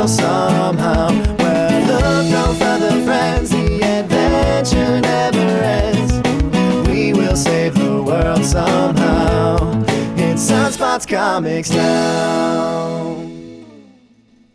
world somehow. No further, friends, the adventure never ends. We will save the world somehow. It's Sunspots Comics now.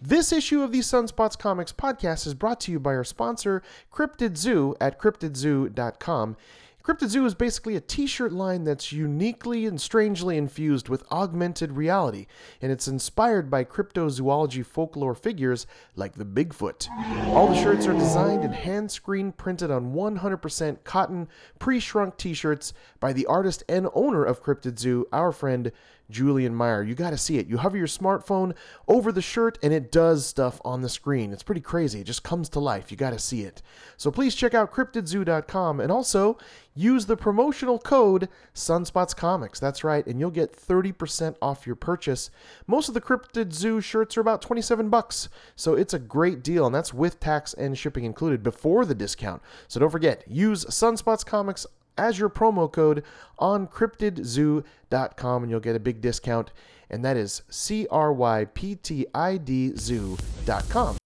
This issue of the Sunspots Comics podcast is brought to you by our sponsor, Cryptid Zoo at cryptidzoo.com. Cryptid Zoo is basically a t shirt line that's uniquely and strangely infused with augmented reality, and it's inspired by cryptozoology folklore figures like the Bigfoot. All the shirts are designed and hand screen printed on 100% cotton, pre shrunk t shirts by the artist and owner of Cryptid Zoo, our friend Julian Meyer. You got to see it. You hover your smartphone over the shirt and it does stuff on the screen. It's pretty crazy. It just comes to life. You got to see it. So please check out cryptidzoo.com and also use the promotional code Sunspots Comics. That's right, and you'll get 30% off your purchase. Most of the Cryptid Zoo shirts are about 27 bucks. So it's a great deal and that's with tax and shipping included before the discount. So don't forget, use Sunspots Comics as your promo code on cryptidzoo.com and you'll get a big discount. And that is C R Y P T I D zoo.com.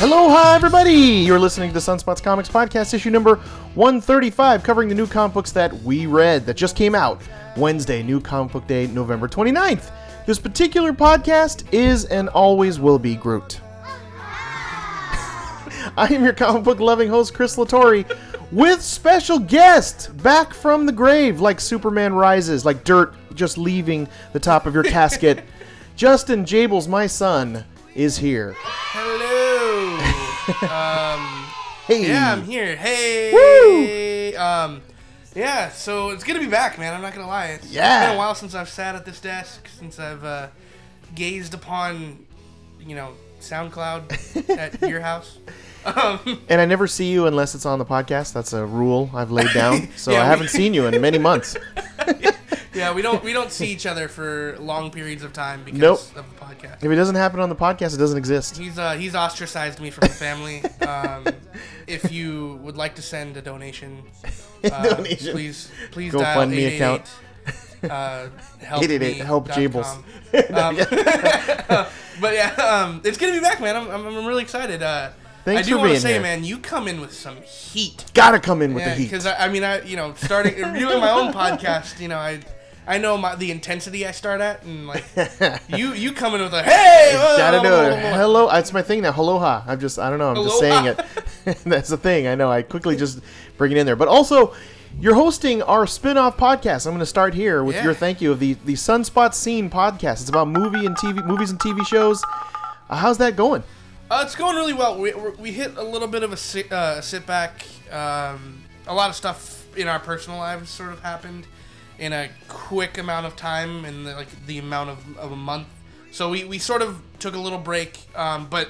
Aloha, everybody! You're listening to the Sunspots Comics Podcast, issue number 135, covering the new comic books that we read that just came out Wednesday, New Comic Book Day, November 29th. This particular podcast is and always will be Groot. I am your comic book loving host, Chris Latore, with special guest back from the grave, like Superman rises, like dirt just leaving the top of your casket. Justin Jables, my son, is here. Hello. Um, Hey, yeah, I'm here. Hey. Um, yeah. So it's good to be back, man. I'm not gonna lie. It's, Yeah. It's been a while since I've sat at this desk, since I've uh, gazed upon, you know, SoundCloud at your house. Um, and I never see you unless it's on the podcast. That's a rule I've laid down. So Yeah, I haven't seen you in many months. Yeah, we don't we don't see each other for long periods of time because Nope. of the podcast. If it doesn't happen on the podcast, it doesn't exist. He's uh, he's ostracized me from the family. Um, if you would like to send a donation, uh, Donation. please please Go dial fund me account. Uh, help 888 me help Jables. Um, but yeah, um, it's gonna be back, man. I'm, I'm, I'm really excited. Uh, Thanks I do want to say, here. man, you come in with some heat. Gotta come in with Yeah, the heat. because I, I mean, I you know, starting doing my own podcast, you know, I I know my, the intensity I start at, and like you you come in with a hey, Gotta do it. Hello, that's my thing now. Aloha. I'm just, I don't know. I'm just saying Aloha. it. that's the thing. I know. I quickly just bring it in there. But also, you're hosting our spin-off podcast. I'm going to start here with Yeah. your thank you of the the Sunspot Scene podcast. It's about movie and TV, movies and TV shows. Uh, how's that going? Uh, it's going really well. We, we hit a little bit of a sit, uh, sit back. Um, a lot of stuff in our personal lives sort of happened in a quick amount of time, in the, like the amount of, of a month. So we, we sort of took a little break, um, but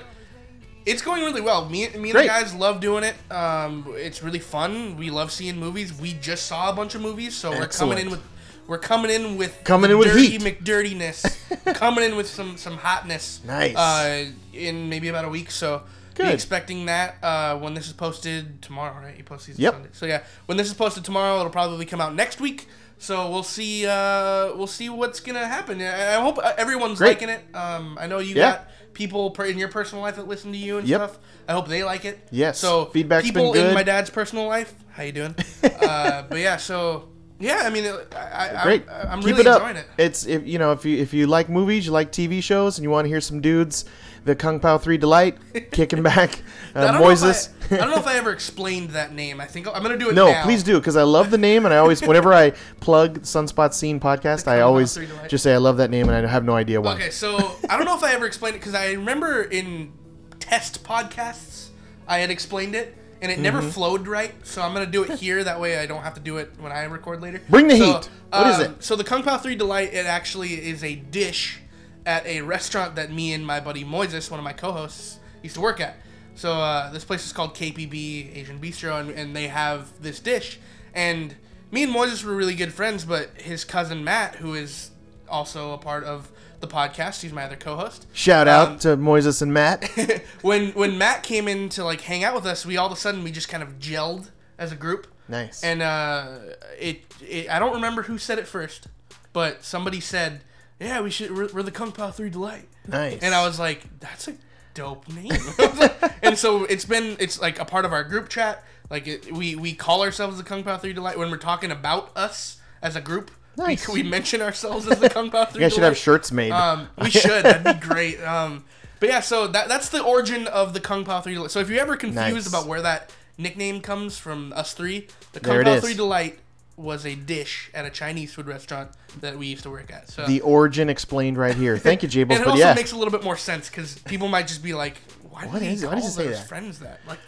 it's going really well. Me, me and Great. the guys love doing it. Um, it's really fun. We love seeing movies. We just saw a bunch of movies, so we're coming in with we're coming in with Coming in with dirty heat. McDirtiness, coming in with some some hotness. Nice. Uh, in maybe about a week, so Good. be expecting that uh, when this is posted tomorrow, right? You post these Yep. Sunday. So yeah, when this is posted tomorrow, it'll probably come out next week. So we'll see. Uh, we'll see what's gonna happen. I, hope uh, everyone's Great. liking it. Um, I know you Yeah. got people in your personal life that listen to you and Yep. stuff. I hope they like it. Yes. So Feedback's been people in my dad's personal life. How you doing? uh, but yeah. So yeah. I mean, I, I, Great. I, I'm Keep really it up. enjoying it. It's if you know if you if you like movies, you like TV shows, and you want to hear some dudes, the Kung Pao Three Delight kicking back, I uh, don't, Moises. I, I don't know if I ever explained that name. I think I'm gonna do it No, now. please do because I love the name, and I always, whenever I plug Sunspot Scene podcast, I always just say I love that name, and I have no idea why. Okay, so I don't know if I ever explained it because I remember in test podcasts I had explained it and it never Mm-hmm. flowed right. So I'm gonna do it here. That way I don't have to do it when I record later. Bring the So, heat. What is um, it? So the Kung Pao Three Delight it actually is a dish at a restaurant that me and my buddy Moises, one of my co-hosts, used to work at. So uh, this place is called KPB Asian Bistro, and, and they have this dish. And me and Moises were really good friends, but his cousin Matt, who is also a part of the podcast. He's my other co-host. Shout out Um, to Moises and Matt. when when Matt came in to like hang out with us, we all of a sudden we just kind of gelled as a group. Nice. And uh, it, it I don't remember who said it first, but somebody said, "Yeah, we should. We're, we're the Kung Pao Three Delight." Nice. And I was like, "That's a dope name." and so it's been it's like a part of our group chat. Like it, we we call ourselves the Kung Pao Three Delight when we're talking about us as a group. Nice. We, we mention ourselves as the Kung Pao Three. you guys should have shirts made. Um, we should. That'd be great. Um, but yeah, so that that's the origin of the Kung Pao Three Delight. So if you're ever confused Nice. about where that nickname comes from, us three, the Kung it Pao. Three Delight was a dish at a Chinese food restaurant that we used to work at. So the origin explained right here. Thank you, Jables. and it But also yeah, makes a little bit more sense because people might just be like, "Why did What he is it? call Why does it say their that?" friends that?" Like,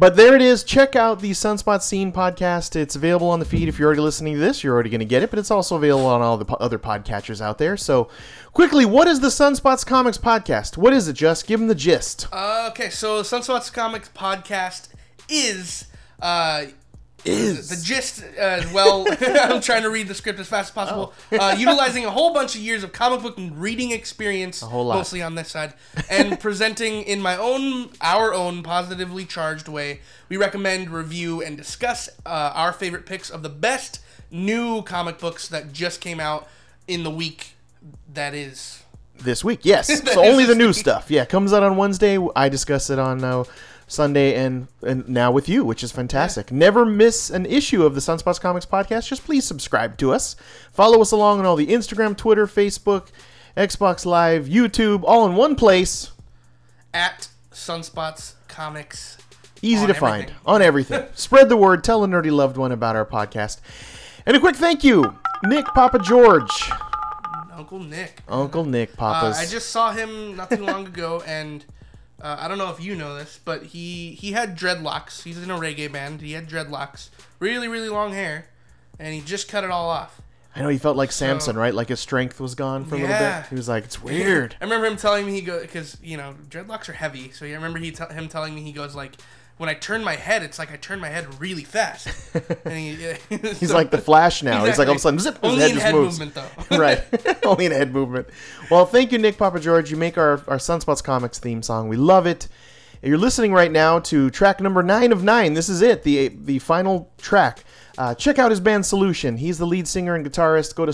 But there it is. Check out the Sunspot Scene podcast. It's available on the feed. If you're already listening to this, you're already going to get it, but it's also available on all the po- other podcatchers out there. So, quickly, what is the Sunspots Comics podcast? What is it, Just? Give them the gist. Uh, okay, so Sunspots Comics podcast is uh, Is. the gist. Uh, well, I'm trying to read the script as fast as possible, uh, utilizing a whole bunch of years of comic book and reading experience, whole lot. mostly on this side, and presenting in my own, our own positively charged way. We recommend, review, and discuss uh, our favorite picks of the best new comic books that just came out in the week that is. This week, yes. So only the new week. stuff. Yeah, comes out on Wednesday. I discuss it on uh, Sunday and and now with you, which is fantastic. Never miss an issue of the Sunspots Comics podcast. Just please subscribe to us. Follow us along on all the Instagram, Twitter, Facebook, Xbox Live, YouTube, all in one place. At Sunspots Comics. Easy to find on everything. Spread the word. Tell a nerdy loved one about our podcast. And a quick thank you, Nick Papa George, Uncle Nick. Uncle Nick Uh, Papa's. I just saw him not too long ago, and uh, I don't know if you know this, but he he had dreadlocks. He's in a reggae band. He had dreadlocks, really really long hair, and he just cut it all off. I know he felt like Samson, right? Like his strength was gone for a little bit. He was like, "It's weird." I remember him telling me he goes because you know dreadlocks are heavy, so I remember he te- him telling me he goes like. When I turn my head, it's like I turn my head really fast. And he, He's like the Flash now. He's like all of a sudden, zip, his Only head in just head moves. movement though. right, only in head movement. Well, thank you, Nick Papa George. You make our our Sunspots Comics theme song. We love it. You're listening right now to track number nine of nine. This is it, the the final track. Uh, check out his band Solution. He's the lead singer and guitarist. Go to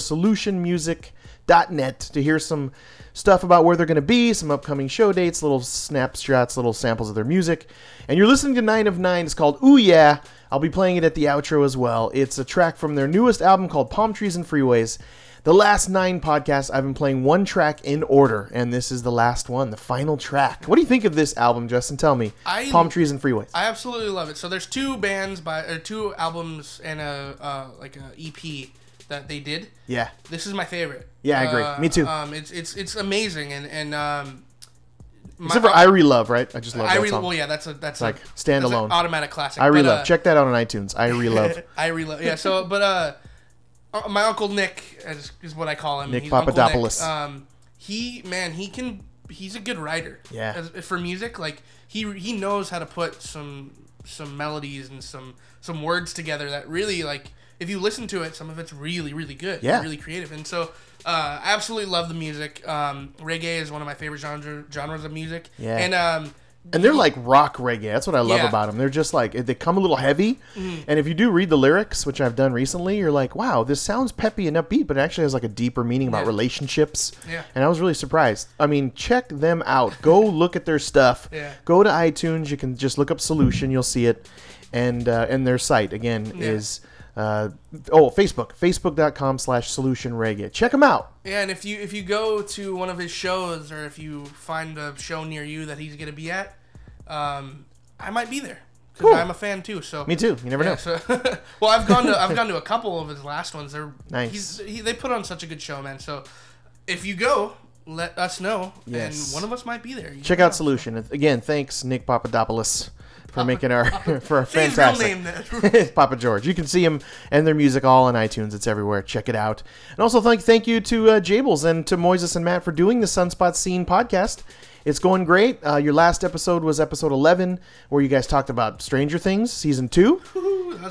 solutionmusic.net to hear some stuff about where they're going to be, some upcoming show dates, little snapshots, little samples of their music. And you're listening to Nine of Nine. It's called Ooh Yeah. I'll be playing it at the outro as well. It's a track from their newest album called Palm Trees and Freeways. The last nine podcasts, I've been playing one track in order, and this is the last one, the final track. What do you think of this album, Justin? Tell me. I- Palm Trees and Freeways. I absolutely love it. So there's two bands by or two albums and a uh, like a EP that they did. yeah. This is my favorite. Yeah, I agree. Me too. Um, it's it's it's amazing and and um. my- Except for I Re Love, right? I just love that song. well, yeah, that's a that's like a, that's standalone. an automatic classic. I Re but, Love. uh, Check that out on iTunes. I Re Love. I Re- yeah. So, but uh, uh, my uncle Nick is, is what I call him. Nick He's Papadopoulos. Um, he man, he can. He's a good writer. Yeah. As, for music, like he he knows how to put some some melodies and some some words together that really like if you listen to it, some of it's really really good. Yeah. Really creative, and so. Uh, I absolutely love the music. Um, reggae is one of my favorite genre, genres of music. Yeah. And um, And they're like rock reggae. That's what I love Yeah. about them. They're just like they come a little heavy, and if you do read the lyrics, which I've done recently, you're like, wow, this sounds peppy and upbeat, but it actually has like a deeper meaning about Yeah. relationships. Yeah. And I was really surprised. I mean, check them out. Go look at their stuff. Yeah. Go to iTunes. You can just look up Solution. You'll see it, and uh, and their site again Yeah. is. Uh, oh, Facebook, facebook.com slash solution reggae. Check him out. Yeah, and if you if you go to one of his shows or if you find a show near you that he's gonna be at, um, I might be there because Cool. I'm a fan too. So Me too. You never Yeah, know. so, well, I've gone to I've gone to a couple of his last ones. They're Nice. He's, he, they put on such a good show, man. So if you go, let us know, Yes. and one of us might be there. You Check out know. Solution. Again, thanks, Nick Papadopoulos. For making our for our Say fantastic name. Papa George. You can see him and their music all on iTunes. It's everywhere. Check it out. And also thank thank you to uh, Jables and to Moises and Matt for doing the Sunspot Scene podcast. It's going great. Uh, your last episode was episode 11, where you guys talked about Stranger Things season two.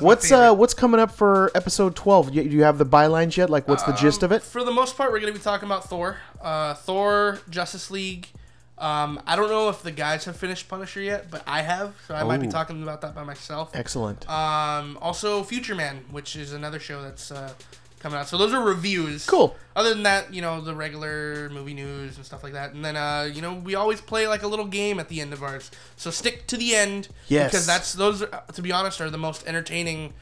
What's uh what's coming up for episode 12? Do you have the bylines yet? Like, what's the gist of it? For the most part, we're going to be talking about Thor, uh, Thor, Justice League. Um, I don't know if the guys have finished Punisher yet, but I have, so I might be talking about that by myself. Excellent. Um, also, Future Man, which is another show that's uh, coming out. So those are reviews. Cool. Other than that, you know, the regular movie news and stuff like that. And then, uh, you know, we always play like a little game at the end of ours. So stick to the end. Yes. Because that's those, are, to be honest, are the most entertaining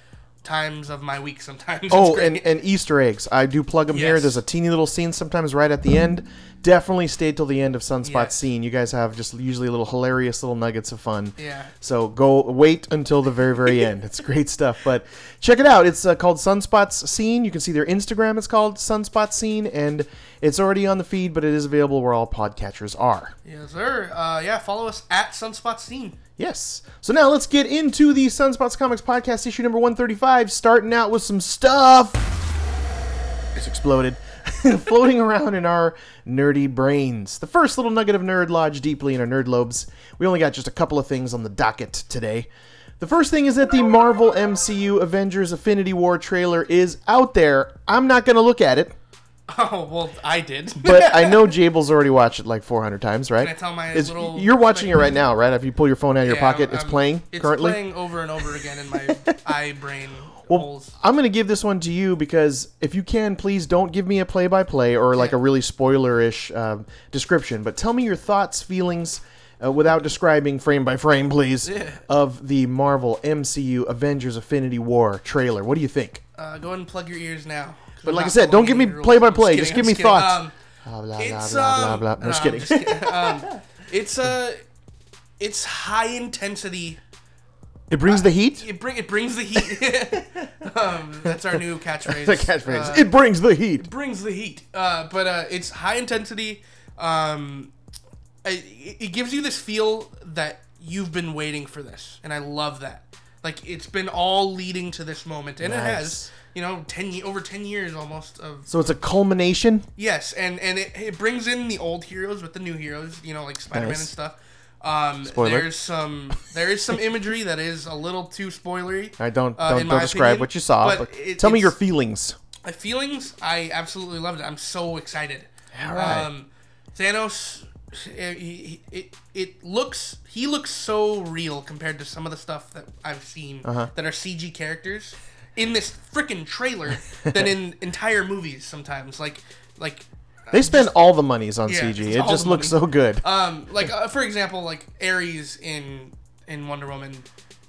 times of my week. Sometimes. Oh, and, and Easter eggs. I do plug them here. There's a teeny little scene sometimes right at the end. Definitely stay till the end of Sunspot Yes. scene. You guys have just usually little hilarious little nuggets of fun. yeah. So go wait until the very very end. It's great stuff. But check it out. It's uh, called Sunspots Scene. You can see their Instagram. It's called Sunspot Scene, and it's already on the feed, but it is available where all podcatchers are. Yes, sir. Uh, yeah, follow us at Sunspot Scene. Yes. So now let's get into the Sunspots Comics podcast issue number 135, starting out with some stuff. It's exploded. Floating around in our nerdy brains. The first little nugget of nerd lodged deeply in our nerd lobes. We only got just a couple of things on the docket today. The first thing is that the Marvel MCU Avengers Infinity War trailer is out there. I'm not going to look at it, Oh well, I did. but I know Jables already watched it like 400 times, right? Can I tell my It's- little- you're watching it right now, right? If you pull your phone out of your pocket, I'm- it's playing It's currently. playing over and over again in my eye brain Well. I'm going to give this one to you because if you can, please don't give me a play by play or like a really spoiler ish um, description, but tell me your thoughts, feelings, uh, without describing frame by frame, please, of the Marvel MCU Avengers Infinity War trailer. What do you think? Uh, go ahead and plug your ears now. 'cause But I'm like I not said, don't following give me rules. play by I'm play. kidding, Just I'm give me kidding. thoughts. Um, Blah, blah, it's blah, blah, um, blah, blah. No, just I'm kidding. um, it's uh, it's high intensity. It brings the heat. It bring it brings the heat. um, that's our new catchphrase. The catchphrase. Uh, it brings the heat. It brings the heat. Uh, but uh, it's high intensity. Um, it, it gives you this feel that you've been waiting for this, and I love that. Like it's been all leading to this moment, and it has. You know, ten over ten years almost of So it's a culmination. yes, and and it, it brings in the old heroes with the new heroes. You know, like Spider Man Nice. and stuff. Um, Spoiler. There's some there is some imagery that is a little too spoilery. I don't Uh, don't, don't describe opinion, what you saw, but but, it- tell me your feelings. My feelings, I absolutely loved it. I'm so excited. All right. Um, Thanos, it, it, it, it looks he looks so real compared to some of the stuff that I've seen Uh-huh. that are CG characters in this freaking trailer than in entire movies. Sometimes, like like They spend all the monies on Yeah, CG. it's It all just the looks money. so good. um like uh, for example like Ares in in Wonder Woman.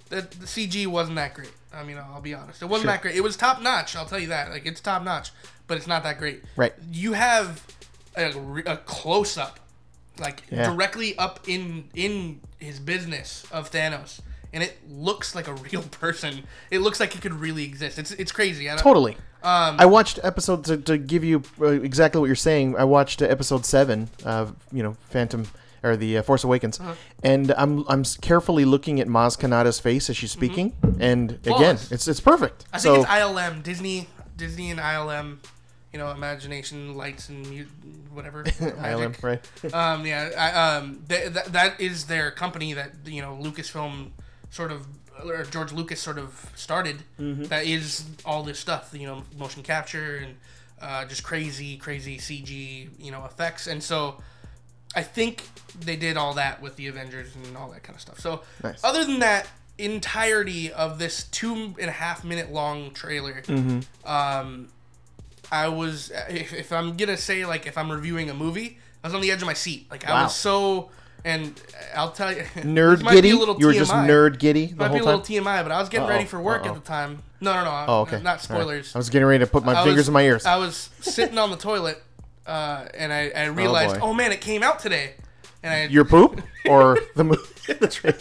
The, the CG wasn't that great. I mean, I'll be honest. It wasn't Sure. that great. It was top notch. I'll tell you that. Like it's top notch, but it's not that great. Right. You have a, re- a close up, like Yeah. directly up in in his business of Thanos, and it looks like a real person. It looks like it could really exist. It's it's crazy. I don't, Totally. Um, I watched episode to, to give you uh, exactly what you're saying. I watched episode seven of you know Phantom or the uh, Force Awakens, Uh-huh. and I'm I'm carefully looking at Maz Kanata's face as she's speaking, and again, Mm-hmm. Flawless. it's it's perfect. I think it's ILM, Disney, Disney and ILM. You know, imagination, lights, and mu- whatever. ILM, right? Um, yeah, I, um, th- th- that is their company that you know Lucasfilm sort of or George Lucas sort of started. Mm-hmm. that is all this stuff, you know, motion capture and uh, just crazy, crazy CG, you know, effects. And so, I think they did all that with the Avengers and all that kind of stuff. So, Nice. other than that, entirety of this two and a half minute long trailer, Mm-hmm. um, I was if, if I'm gonna say like if I'm reviewing a movie, I was on the edge of my seat. Like I was so, and I'll tell you, Nerd this might be giddy. You were just nerd giddy the Might whole be a time. little TMI, but I was getting Uh-oh, ready for work uh-oh. at the time. No, no, no. Oh, okay. Not All right. spoilers. I was getting ready to put my I fingers was- in my ears. I was sitting on the toilet, uh, and I, I realized, boy. oh, man, it came out today, and I Your poop or the movie? the trailer?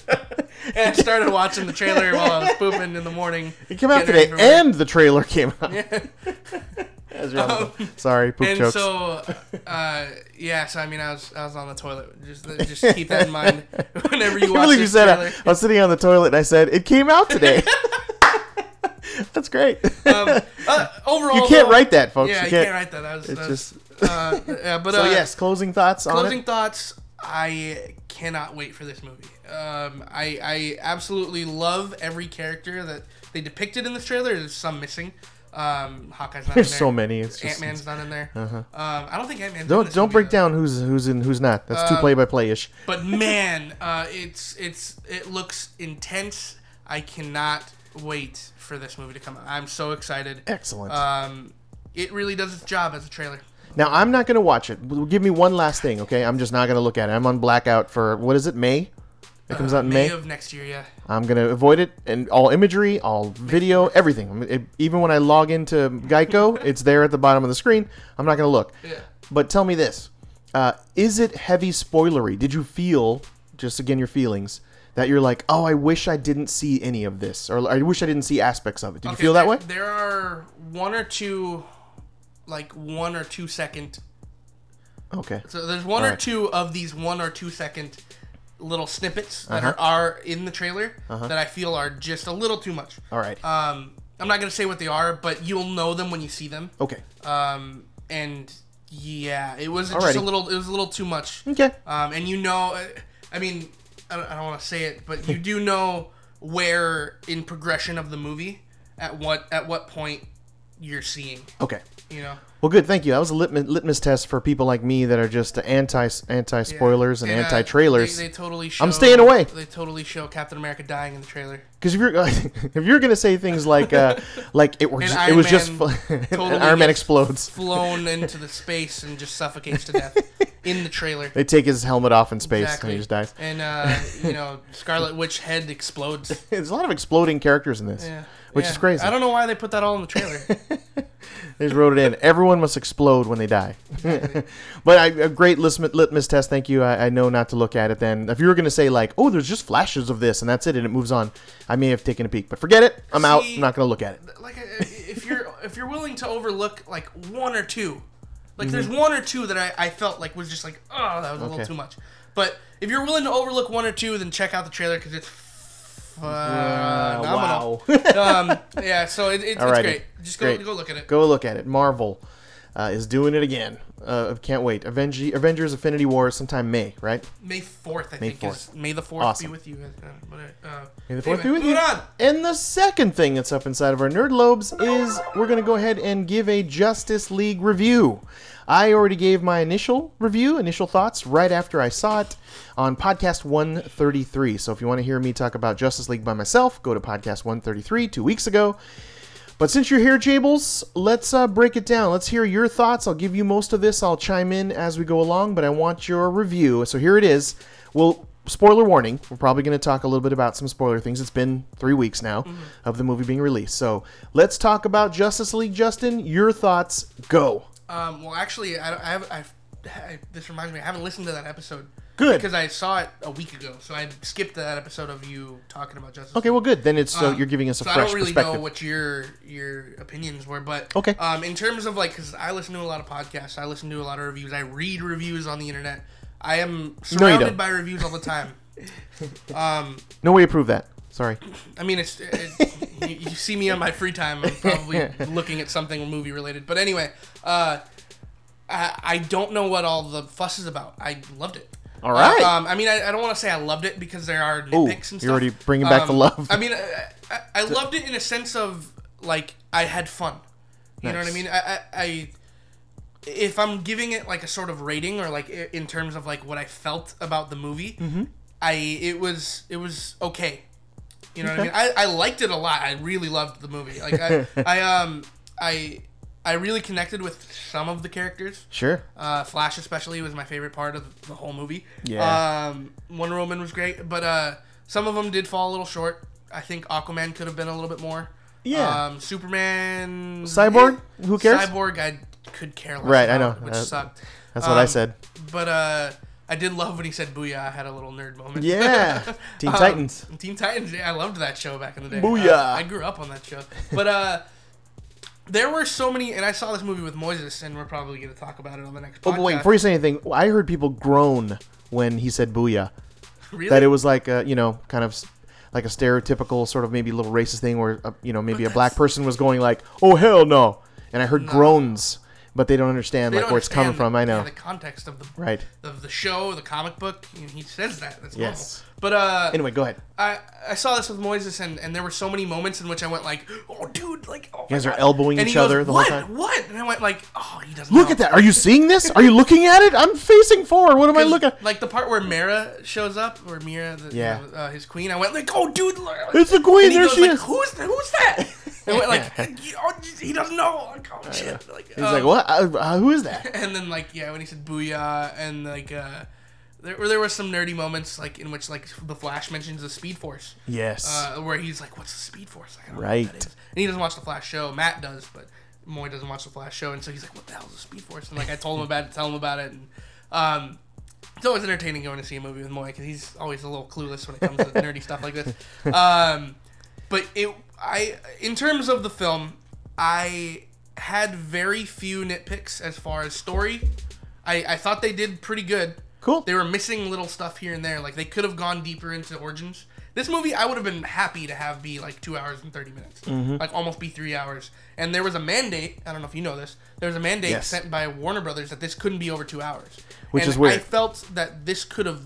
and I started watching the trailer while I was pooping in the morning. It came out today, and the trailer came out. As you're Sorry, poop and jokes. so, uh, yeah. So I mean, I was I was on the toilet. Just just keep that in mind whenever you I watch believe you said trailer. I was sitting on the toilet and I said it came out today. That's great. um, uh, overall, you can't though- write that, folks. Yeah, you you can't. can't write that. That was, It's that just uh, yeah, but so. uh, yes, closing thoughts on closing thoughts. I cannot wait for this movie. Um, I I absolutely love every character that they depicted in this trailer. There's some missing. Um, Hawkeye's not There's in there. so many. It's Ant Man's not in there. Uh-huh. Um, I don't think Ant Man's. don't don't break down who's who's in who's not. That's too Um, play by play ish. But man, uh, it's it's it looks intense. I cannot wait for this movie to come out. I'm so excited. Excellent. Um, it really does its job as a trailer. now I'm not gonna watch it. Give me one last thing, okay? I'm just not gonna look at it. I'm on blackout for what is it? May. It comes Uh, out in May. of next year, yeah. I'm gonna avoid it and all imagery, all video, everything. I mean, it- even when I log into Geico, it's there at the bottom of the screen. I'm not gonna look. Yeah. But tell me this: uh, Is it heavy spoilery? Did you feel, just again your feelings, that you're like, oh, I wish I didn't see any of this, or I wish I didn't see aspects of it? Did you Okay, feel that there, way? There are one or two, like one or two second. Okay. So there's one or Alright. two of these one or two second little snippets that Uh-huh. are, are in the trailer that I feel are just a little too much. All right. Um, I'm not gonna say what they are, but you'll know them when you see them. Okay. Um, and yeah, it was just a Alrighty. little. It was a little too much. Okay. Um, and you know, uh, I mean, I don't, I don't want to say it, but you do know where in progression of the movie, at what at what point you're seeing. Okay. You know. Well, good. Thank you. That was a litmus, litmus test for people like me that are just anti anti spoilers and, uh, anti trailers. They, they totally show, I'm staying away. They totally show Captain America dying in the trailer. Because if you're if you're gonna say things like uh, like it was it Iron was just Man and totally Iron Man explodes. Flown into the space and just suffocates to death in the trailer. They take his helmet off in space Exactly. and he just dies. And uh, you know, Scarlet Witch head explodes. There's a lot of exploding characters in this, Yeah. which Yeah. is crazy. I don't know why they put that all in the trailer. They just wrote it in. Everyone must explode when they die. but I, a great litmus, litmus test. Thank you. I, I know not to look at it. Then, if you were going to say like, "Oh, there's just flashes of this and that's it," and it moves on, I may have taken a peek. But forget it. I'm out. I'm not going to look at it. like if you're if you're willing to overlook like one or two like Mm-hmm. there's one or two that I, I felt like was just like oh that was a Okay. little too much but if you're willing to overlook one or two then check out the trailer because it's phenomenal um, yeah so it, it, it's great just go, Great. go look at it Go look at it. Marvel uh, is doing it again. Uh, can't wait. Avenge- Avengers: Infinity War sometime May, right? May 4th I May think is May the 4th Awesome. be with you uh, uh, May the fourth anyway, be with you. on. And the second thing that's up inside of our nerd lobes is we're gonna go ahead and give a Justice League review. I already gave my initial review, initial thoughts right after I saw it on podcast 133. So if you want to hear me talk about Justice League by myself, go to podcast 133 two weeks ago. But since you're here, Jables, let's uh, break it down. Let's hear your thoughts. I'll give you most of this. I'll chime in as we go along, but I want your review. So here it is. Well, spoiler warning. We're probably going to talk a little bit about some spoiler things. It's been three weeks now of the movie being released. So let's talk about Justice League. Justin, your thoughts. Go. Um, well, actually, I, I have. I've, I, this reminds me, I haven't listened to that episode. Good. Because I saw it a week ago, so I skipped that episode of you talking about Justice. Okay, well, good. Then it's so Um, you're giving us a so I fresh don't really know what your your opinions were, but Okay. Um, in terms of like, because I listen to a lot of podcasts, I listen to a lot of reviews, I read reviews on the internet. I am surrounded don't. by reviews all the time. um, no way to prove that. Sorry. I mean, it's it, you, you see me on my free time. I'm probably looking at something movie related. But anyway, uh, I, I don't know what all the fuss is about. I loved it. All right. Uh, um, I mean, I, I don't want to say I loved it because there are Ooh, nitpicks and stuff. you're already bringing back the Um, love. I mean, I, I, I loved it in a sense of like I had fun. You know what I mean? I, I, I if I'm giving it like a sort of rating or like in terms of like what I felt about the movie, Mm-hmm. I it was it was okay. You know what I mean? I, I liked it a lot. I really loved the movie. Like I, I um I I really connected with some of the characters. Sure. Uh, Flash especially was my favorite part of the whole movie. Yeah. Um, Wonder Woman was great, but uh, some of them did fall a little short. I think Aquaman could have been a little bit more. Yeah. Um, Superman. Cyborg? Who cares? Cyborg, I could care less. Right, I know. which Uh, sucked. That's what I Um, said. But uh, I did love when he said "Booyah." I had a little nerd moment. Yeah. Teen Um, Titans. Teen Titans. Yeah, I loved that show back in the day. Booyah. Uh, I grew up on that show. But uh, there were so many, and I saw this movie with Moises, and we're probably going to talk about it on the next. Oh, podcast. but wait, before you say anything, I heard people groan when he said "booyah." really? That it was like a, you know, kind of like a stereotypical sort of maybe a little racist thing where uh, you know maybe a black person was going like, "Oh hell no," and I heard groans, but they don't understand They like don't where it's coming understand, from. I know, yeah, the context of the right? of the show, the comic book. and he says that. That's Yes. normal. But uh, Anyway, go ahead. I I saw this with Moises, and, and there were so many moments in which I went like, "Oh, dude!" Like, oh, You guys my are elbowing and each goes, other the whole what? time? What? And I went like, "Oh, he doesn't." Look know." at that. Are you seeing this? Are you looking at it? I'm facing forward. What am I looking? at? Like the part where Mara shows up, or Mira, the, Yeah. uh, his queen. I went like, "Oh, dude!" look." It's the queen. And he There goes she like, is. Who's that? Who's that? I went like, "You- oh, he doesn't know. Like, oh shit. Like, He's um, like, what? Uh, uh, who is that? and then like yeah, when he said booyah, and like uh, there there were some nerdy moments like in which like the Flash mentions the Speed Force, Yes. uh, where he's like, "What's the Speed Force?" Like, I don't know Right. what that is. And he doesn't watch the Flash show. Matt does, but Moy doesn't watch the Flash show, and so he's like, "What the hell is the Speed Force?" And like I told him about it, tell him about it, and um. It's always entertaining going to see a movie with Moy because he's always a little clueless when it comes to nerdy stuff like this. Um, but it, I, in terms of the film, I had very few nitpicks as far as story. I, I thought they did pretty good. Cool. They were missing little stuff here and there. Like they could have gone deeper into origins. This movie, I would have been happy to have be like two hours and thirty minutes, Mm-hmm. like almost be three hours. And there was a mandate. I don't know if you know this. There was a mandate Yes. sent by Warner Brothers that this couldn't be over two hours. Which And is weird. I felt that this could have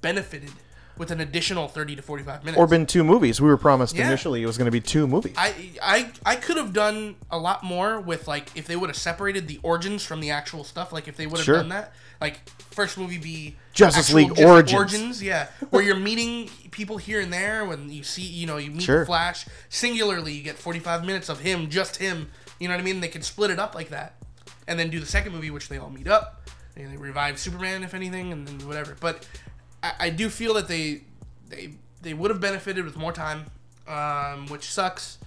benefited with an additional thirty to forty-five minutes. or been two movies. We were promised Yeah. initially it was going to be two movies. I I I could have done a lot more with like if they would have separated the origins from the actual stuff. Like if they would have Sure. done that, like first movie be Justice League just Origins. yeah, where you're meeting people here and there. When you see, you know, you meet Sure. Flash singularly, you get 45 minutes of him, just him. You know what I mean? They could split it up like that, and then do the second movie, which they all meet up. And they revive Superman, if anything, and then whatever. But I, I do feel that they they they would have benefited with more time, um, which sucks,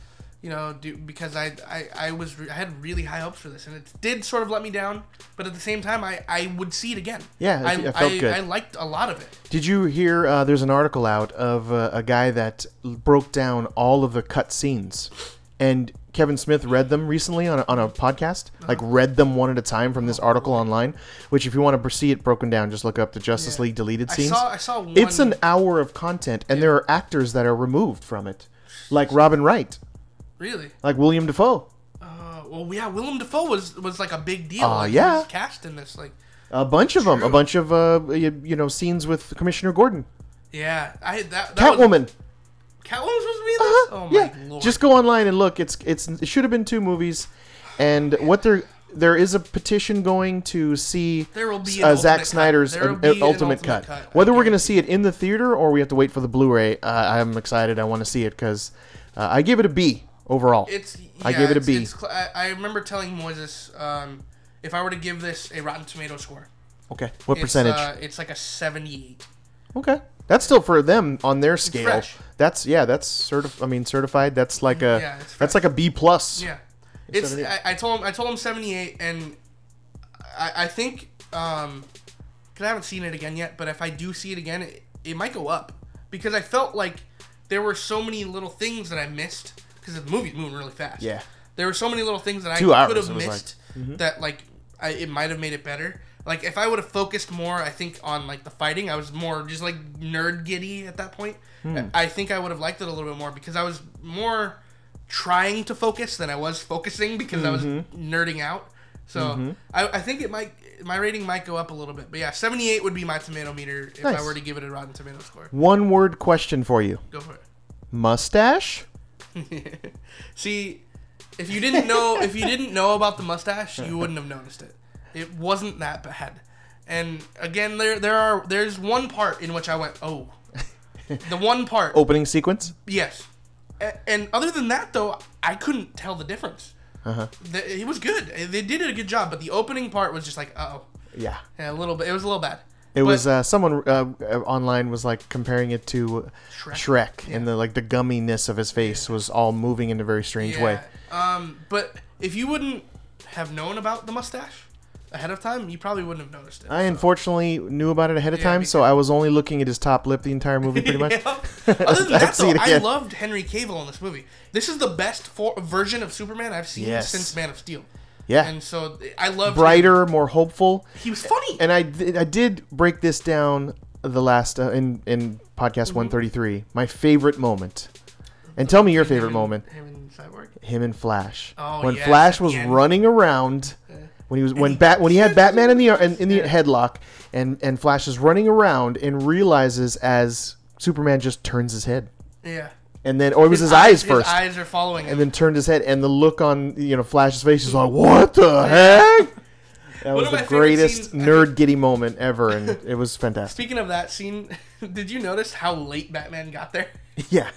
you know, do, because I, I I was re- I had really high hopes for this, and it did sort of let me down. But at the same time, I, I would see it again. Yeah, I, it- felt I, good. I liked a lot of it. Did you hear? Uh, there's an article out of uh, a guy that broke down all of the cut scenes, and Kevin Smith read them recently on a, on a podcast. Like read them one at a time from this article online. Which, if you want to see it broken down, just look up the Justice Yeah. League deleted scenes. I saw I saw one. it's an hour of content, and there are actors that are removed from it, like Robin Wright, really. like William Dafoe, Uh, well, yeah, William Dafoe was was like a big deal. Aw, like, he yeah. was cast in this. Like, a bunch of them, a bunch of uh, you, you know scenes with Commissioner Gordon, yeah, I that, that was, Catwoman. Catwoman was supposed to be in this. Uh-huh, Oh yeah. my lord! Just go online and look. It's it's it should have been two movies, and what there there is a petition going to see There will be an uh, Zack. Snyder's uh, ultimate, ultimate cut. cut, Whether we're going to see it in the theater or we have to wait for the Blu-ray, uh, I'm excited. I want to see it because uh, I give it a B overall. It's. I gave it a it's- cl- I, I remember telling Moises, um, if I were to give this a Rotten Tomato score, okay, what it's, percentage? Uh, it's like a seventy-eight. okay, that's still for them on their scale. fresh. That's yeah, that's certi- I mean certified. That's like a Yeah, that's like a B plus. Yeah, it's. 78. I, I told him. I told him seventy-eight, and I, I think um, because I haven't seen it again yet. But if I do see it again, it, it might go up because I felt like there were so many little things that I missed because the movie's moving really fast. Yeah. there were so many little things that Two I hours, could have it was like- missed that like I, it might have made it better. Like if I would have focused more, I think on like the fighting, I was more just like nerd giddy at that point. Hmm. I think I would have liked it a little bit more because I was more trying to focus than I was focusing because I was Mm-hmm. nerding out. So I, I think it might my rating might go up a little bit. But yeah, seventy eight would be my tomato meter if Nice. I were to give it a Rotten Tomato score. One word question for you: Go for it. mustache. See, if you didn't know if you didn't know about the mustache, you wouldn't have noticed it. It wasn't that bad. And again, there there are there's one part in which I went, oh, the one part. Opening sequence. Yes. A- And other than that, though, I couldn't tell the difference. Uh-huh. The, it was good. They did a good job, but the opening part was just like, oh, Yeah. a little bit. It was a little bad. It But- was uh, someone uh, uh, online was like comparing it to Shrek. Shrek, and the like the gumminess of his face was all moving in a very strange way. Um, but if you wouldn't have known about the mustache, ahead of time, you probably wouldn't have noticed it. I unfortunately knew about it ahead of Yeah, time, so I was only looking at his top lip the entire movie, pretty much. Other than that, though, I loved Henry Cavill in this movie. This is the best for- version of Superman I've seen Yes. since Man of Steel, Yeah, and so I love brighter, more hopeful. He was funny. And I, I did break this down the last uh, in in podcast Mm-hmm. 133. My favorite moment, and tell me your favorite Him and- moment. Him and Cyborg. Him and Flash. Oh, when yes, Flash was again. running around, when he was when he bat when he had Batman in the in, in the headlock, and and Flash is running around and realizes as Superman just turns his head, Yeah. And then or it was his, eyes first. His eyes are following him. and then turned his head, and the look on you know Flash's face is like, "What the heck?" That One was the greatest scenes, I nerd giddy moment ever, and it was fantastic. Speaking of that scene, did you notice how late Batman got there? Yeah,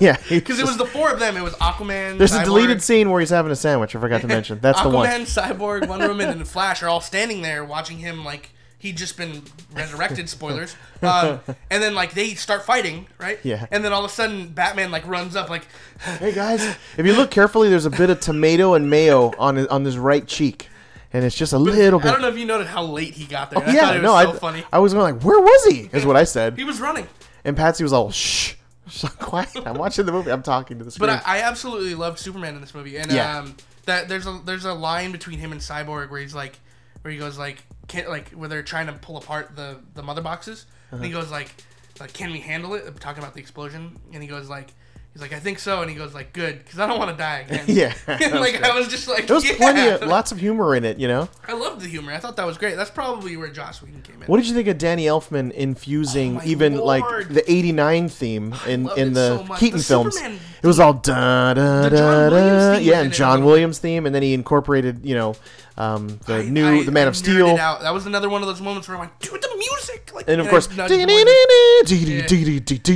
yeah. Because it was the four of them. It was Aquaman. There's a deleted scene where he's having a sandwich. I forgot to mention. That's the one. Aquaman, Cyborg, Wonder Woman, and Flash are all standing there watching him like he'd just been resurrected. Spoilers. Um, and then like they start fighting, right? Yeah. And then all of a sudden Batman like runs up like, Hey guys, if you look carefully, there's a bit of tomato and mayo on his, on his right cheek, and it's just a little bit. I don't know if you noticed how late he got there. I yeah, thought it was no, so I, funny. I was going like, where was he? Is what I said, He was running. and Patsy was all shh, shh quiet. I'm watching the movie. I'm talking to the screen. But I, I absolutely loved Superman in this movie, and Yeah. um, that there's a there's a line between him and Cyborg where he's like, where he goes like, can like where they're trying to pull apart the the mother boxes, and Uh-huh. he goes like, like can we handle it? talking about the explosion, and he goes like. He's like, I think so, and he goes like, "Good, because I don't want to die again." Yeah, and that was like. I was just like, there was yeah. plenty of lots of humor in it, you know. I loved the humor. I thought that was great. That's probably where Joss Whedon came in. What did you think of Danny Elfman infusing Oh even lord. like the '89 theme in in the so. Keaton The films? Superman It was all da da da da. Yeah, and it John Williams theme, and then he incorporated you know um, the I- new I- the Man I of Steel. That was another one of those moments where I'm like, dude, the music, like, and of course, nudged the boys.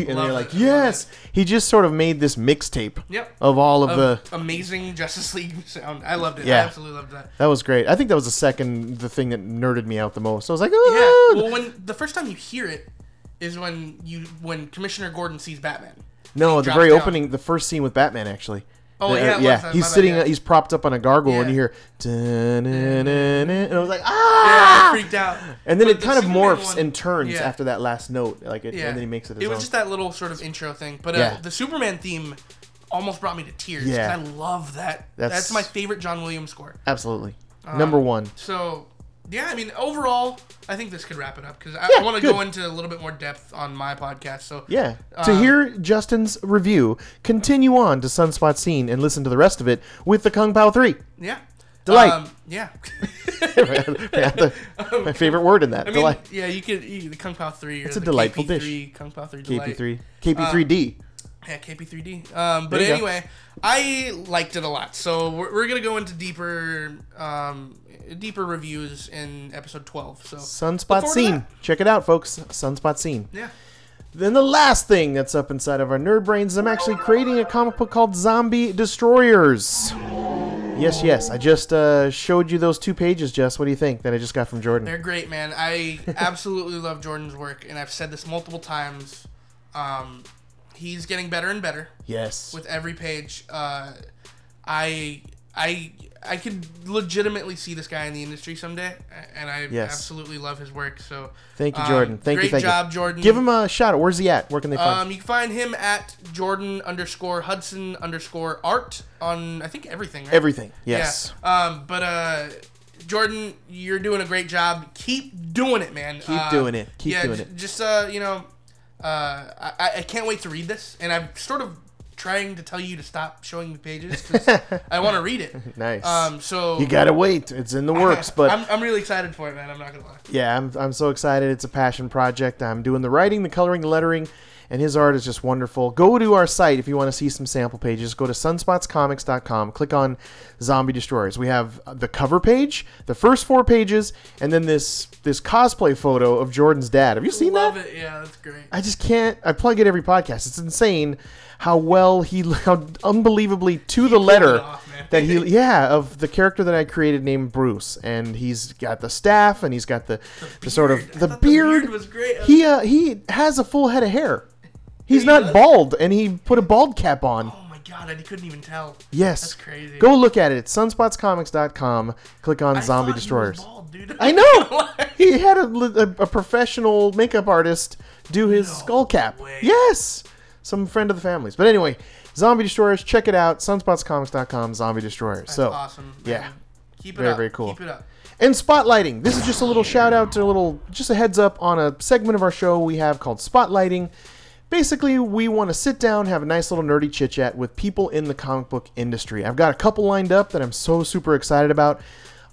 and you're like, yes. He just sort of made this mixtape Yep. of all of Of the. amazing Justice League sound. I loved it. Yeah. I absolutely loved that. That was great. I think that was the second the thing that nerded me out the most. So I was like, Yeah. Well, when the first time you hear it is when you when Commissioner Gordon sees Batman. No, the very down. open the first scene with Batman actually. Oh, yeah, yeah. He's sitting, yeah. he's propped up on a gargoyle, and you hear, and I was like, Yeah, ah! I freaked out. And then it kind of morphs and turns after that last note, like it, Yeah. and then he makes it It was just that little sort of intro thing, but uh, the Superman theme almost brought me to tears. Yeah. I love that. That's- That's, my favorite John Williams score. Absolutely, Um, number one. So, yeah, I mean, overall, I think this could wrap it up because I, Yeah, want to go into a little bit more depth on my podcast. So, Yeah. to um, hear Justin's review, continue on to Sunspot Scene and listen to the rest of it with the Kung Pao Three. yeah. Delight. Um, yeah. My favorite word in that. I mean, Delight. yeah, you could you, the Kung Pao three. Or It's a delightful KP3, Kung Pao three. Delight. KP3, KP3D. Yeah, KP3D. Um, but you go. anyway, I liked it a lot. So we're, we're gonna go into deeper, um, deeper reviews in episode twelve. So Sunspot Scene. Check it out, folks. Sunspot Scene. yeah, Then the last thing that's up inside of our nerd brains is I'm actually creating a comic book called Zombie Destroyers. Yes, yes. I just uh, showed you those two pages, Jess. What do you think that I just got from Jordan? they're great, man. I absolutely love Jordan's work, and I've said this multiple times. Um, he's getting better and better. yes. with every page. Uh, I I I could legitimately see this guy in the industry someday, and I Yes. absolutely love his work. So Thank you, um, Jordan. Thank great you, thank job, you. Jordan. Give him a shout out. Where's he at? Where can they find Um, you can find him at Jordan underscore Hudson underscore Art on I think everything. Right? everything? Yes. Yeah. Um, but uh, Jordan, you're doing a great job. Keep doing it, man. Keep Uh, doing it. Keep yeah, doing j- it. Just uh, you know, uh, I, I can't wait to read this, and I'm sort of trying to tell you to stop showing me pages because I want to read it. Nice. Um, so you gotta wait. It's in the works, but I'm, I'm really excited for it, man. I'm not gonna lie. yeah, I'm, I'm so excited. It's a passion project. I'm doing the writing, the coloring, the lettering, and his art is just wonderful. Go to our site if you want to see some sample pages. Go to sunspotscomics.com. Click on Zombie Destroyers. We have the cover page, the first four pages, and then this this cosplay photo of Jordan's dad. Have you seen Love that? Love it. Yeah, that's great. I just can't. I plug it every podcast. It's insane how well he, how unbelievably to the letter off, that he, yeah, of the character that I created named Bruce, and he's got the staff, and he's got the, the, sort beard. of the thought the beard. beard was great. He uh, he has a full head of hair. He's he not does? bald, and he put a bald cap on. Oh my god, I couldn't even tell. Yes. That's crazy. Go look at it. It's sunspotscomics.com. Click on I Zombie he Destroyers. bald, dude. I know. he had a, a, a professional makeup artist do his skull cap. way. Yes. Some friend of the family's. But anyway, Zombie Destroyers, check it out. Sunspotscomics.com, Zombie Destroyers. That's so, awesome. yeah. man. Keep it Very, up. very cool. Keep it up. And spotlighting. This is just a little shout out to a little, just a heads up on a segment of our show we have called Spotlighting. Basically, we want to sit down, have a nice little nerdy chit chat with people in the comic book industry. I've got a couple lined up that I'm so super excited about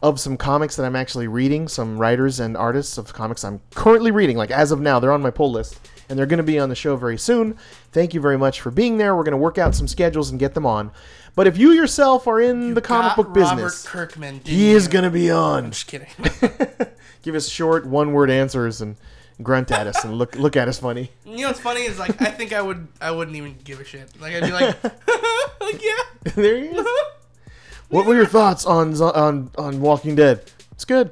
of some comics that I'm actually reading, some writers and artists of comics I'm currently reading. Like as of now, they're on my pull list and they're going to be on the show very soon. Thank you very much for being there. We're going to work out some schedules and get them on. But if you yourself are in the comic book Robert business, Kirkman. he is going to be on Just kidding. give us short one word answers and grunt at us and look look at us funny. you know what's funny is like I think I would I wouldn't even give a shit. Like I'd be like, like yeah. there he is. What were your thoughts on on on Walking Dead? It's good.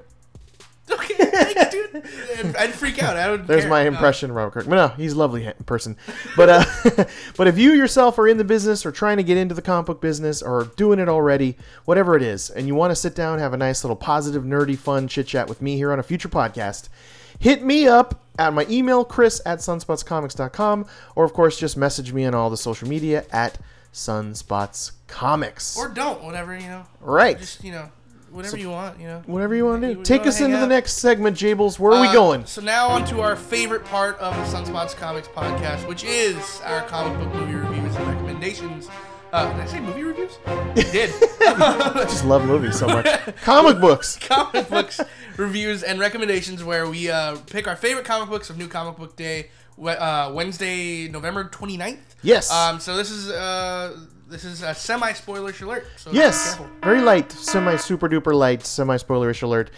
Okay, thanks, dude. I'd- I'd freak out. I would. There's my impression of Robert Kirk. But no, he's a lovely person. But uh, but if you yourself are in the business or trying to get into the comic book business or doing it already, whatever it is, and you want to sit down, have a nice little positive, nerdy, fun chit chat with me here on a future podcast, hit me up at my email, chris at sunspotscomics.com, or of course just message me on all the social media at sunspotscomics. Or don't. Whatever you know. right. Just you know, whatever you want. You know. Whatever you want to do. Take us into the next segment, Jables. Where are we Uh, going? So now on to our favorite part of the Sunspots Comics podcast, which is our comic book movie reviews and recommendations. Uh, did I say movie reviews? I did. I just love movies so much. Comic books. comic books reviews and recommendations where we uh, pick our favorite comic books of New Comic Book Day, we- uh, Wednesday, November 29th. Yes. Um, so this is uh, this is a semi spoiler alert. So Yes, very light, semi super duper light, semi spoilerish alert.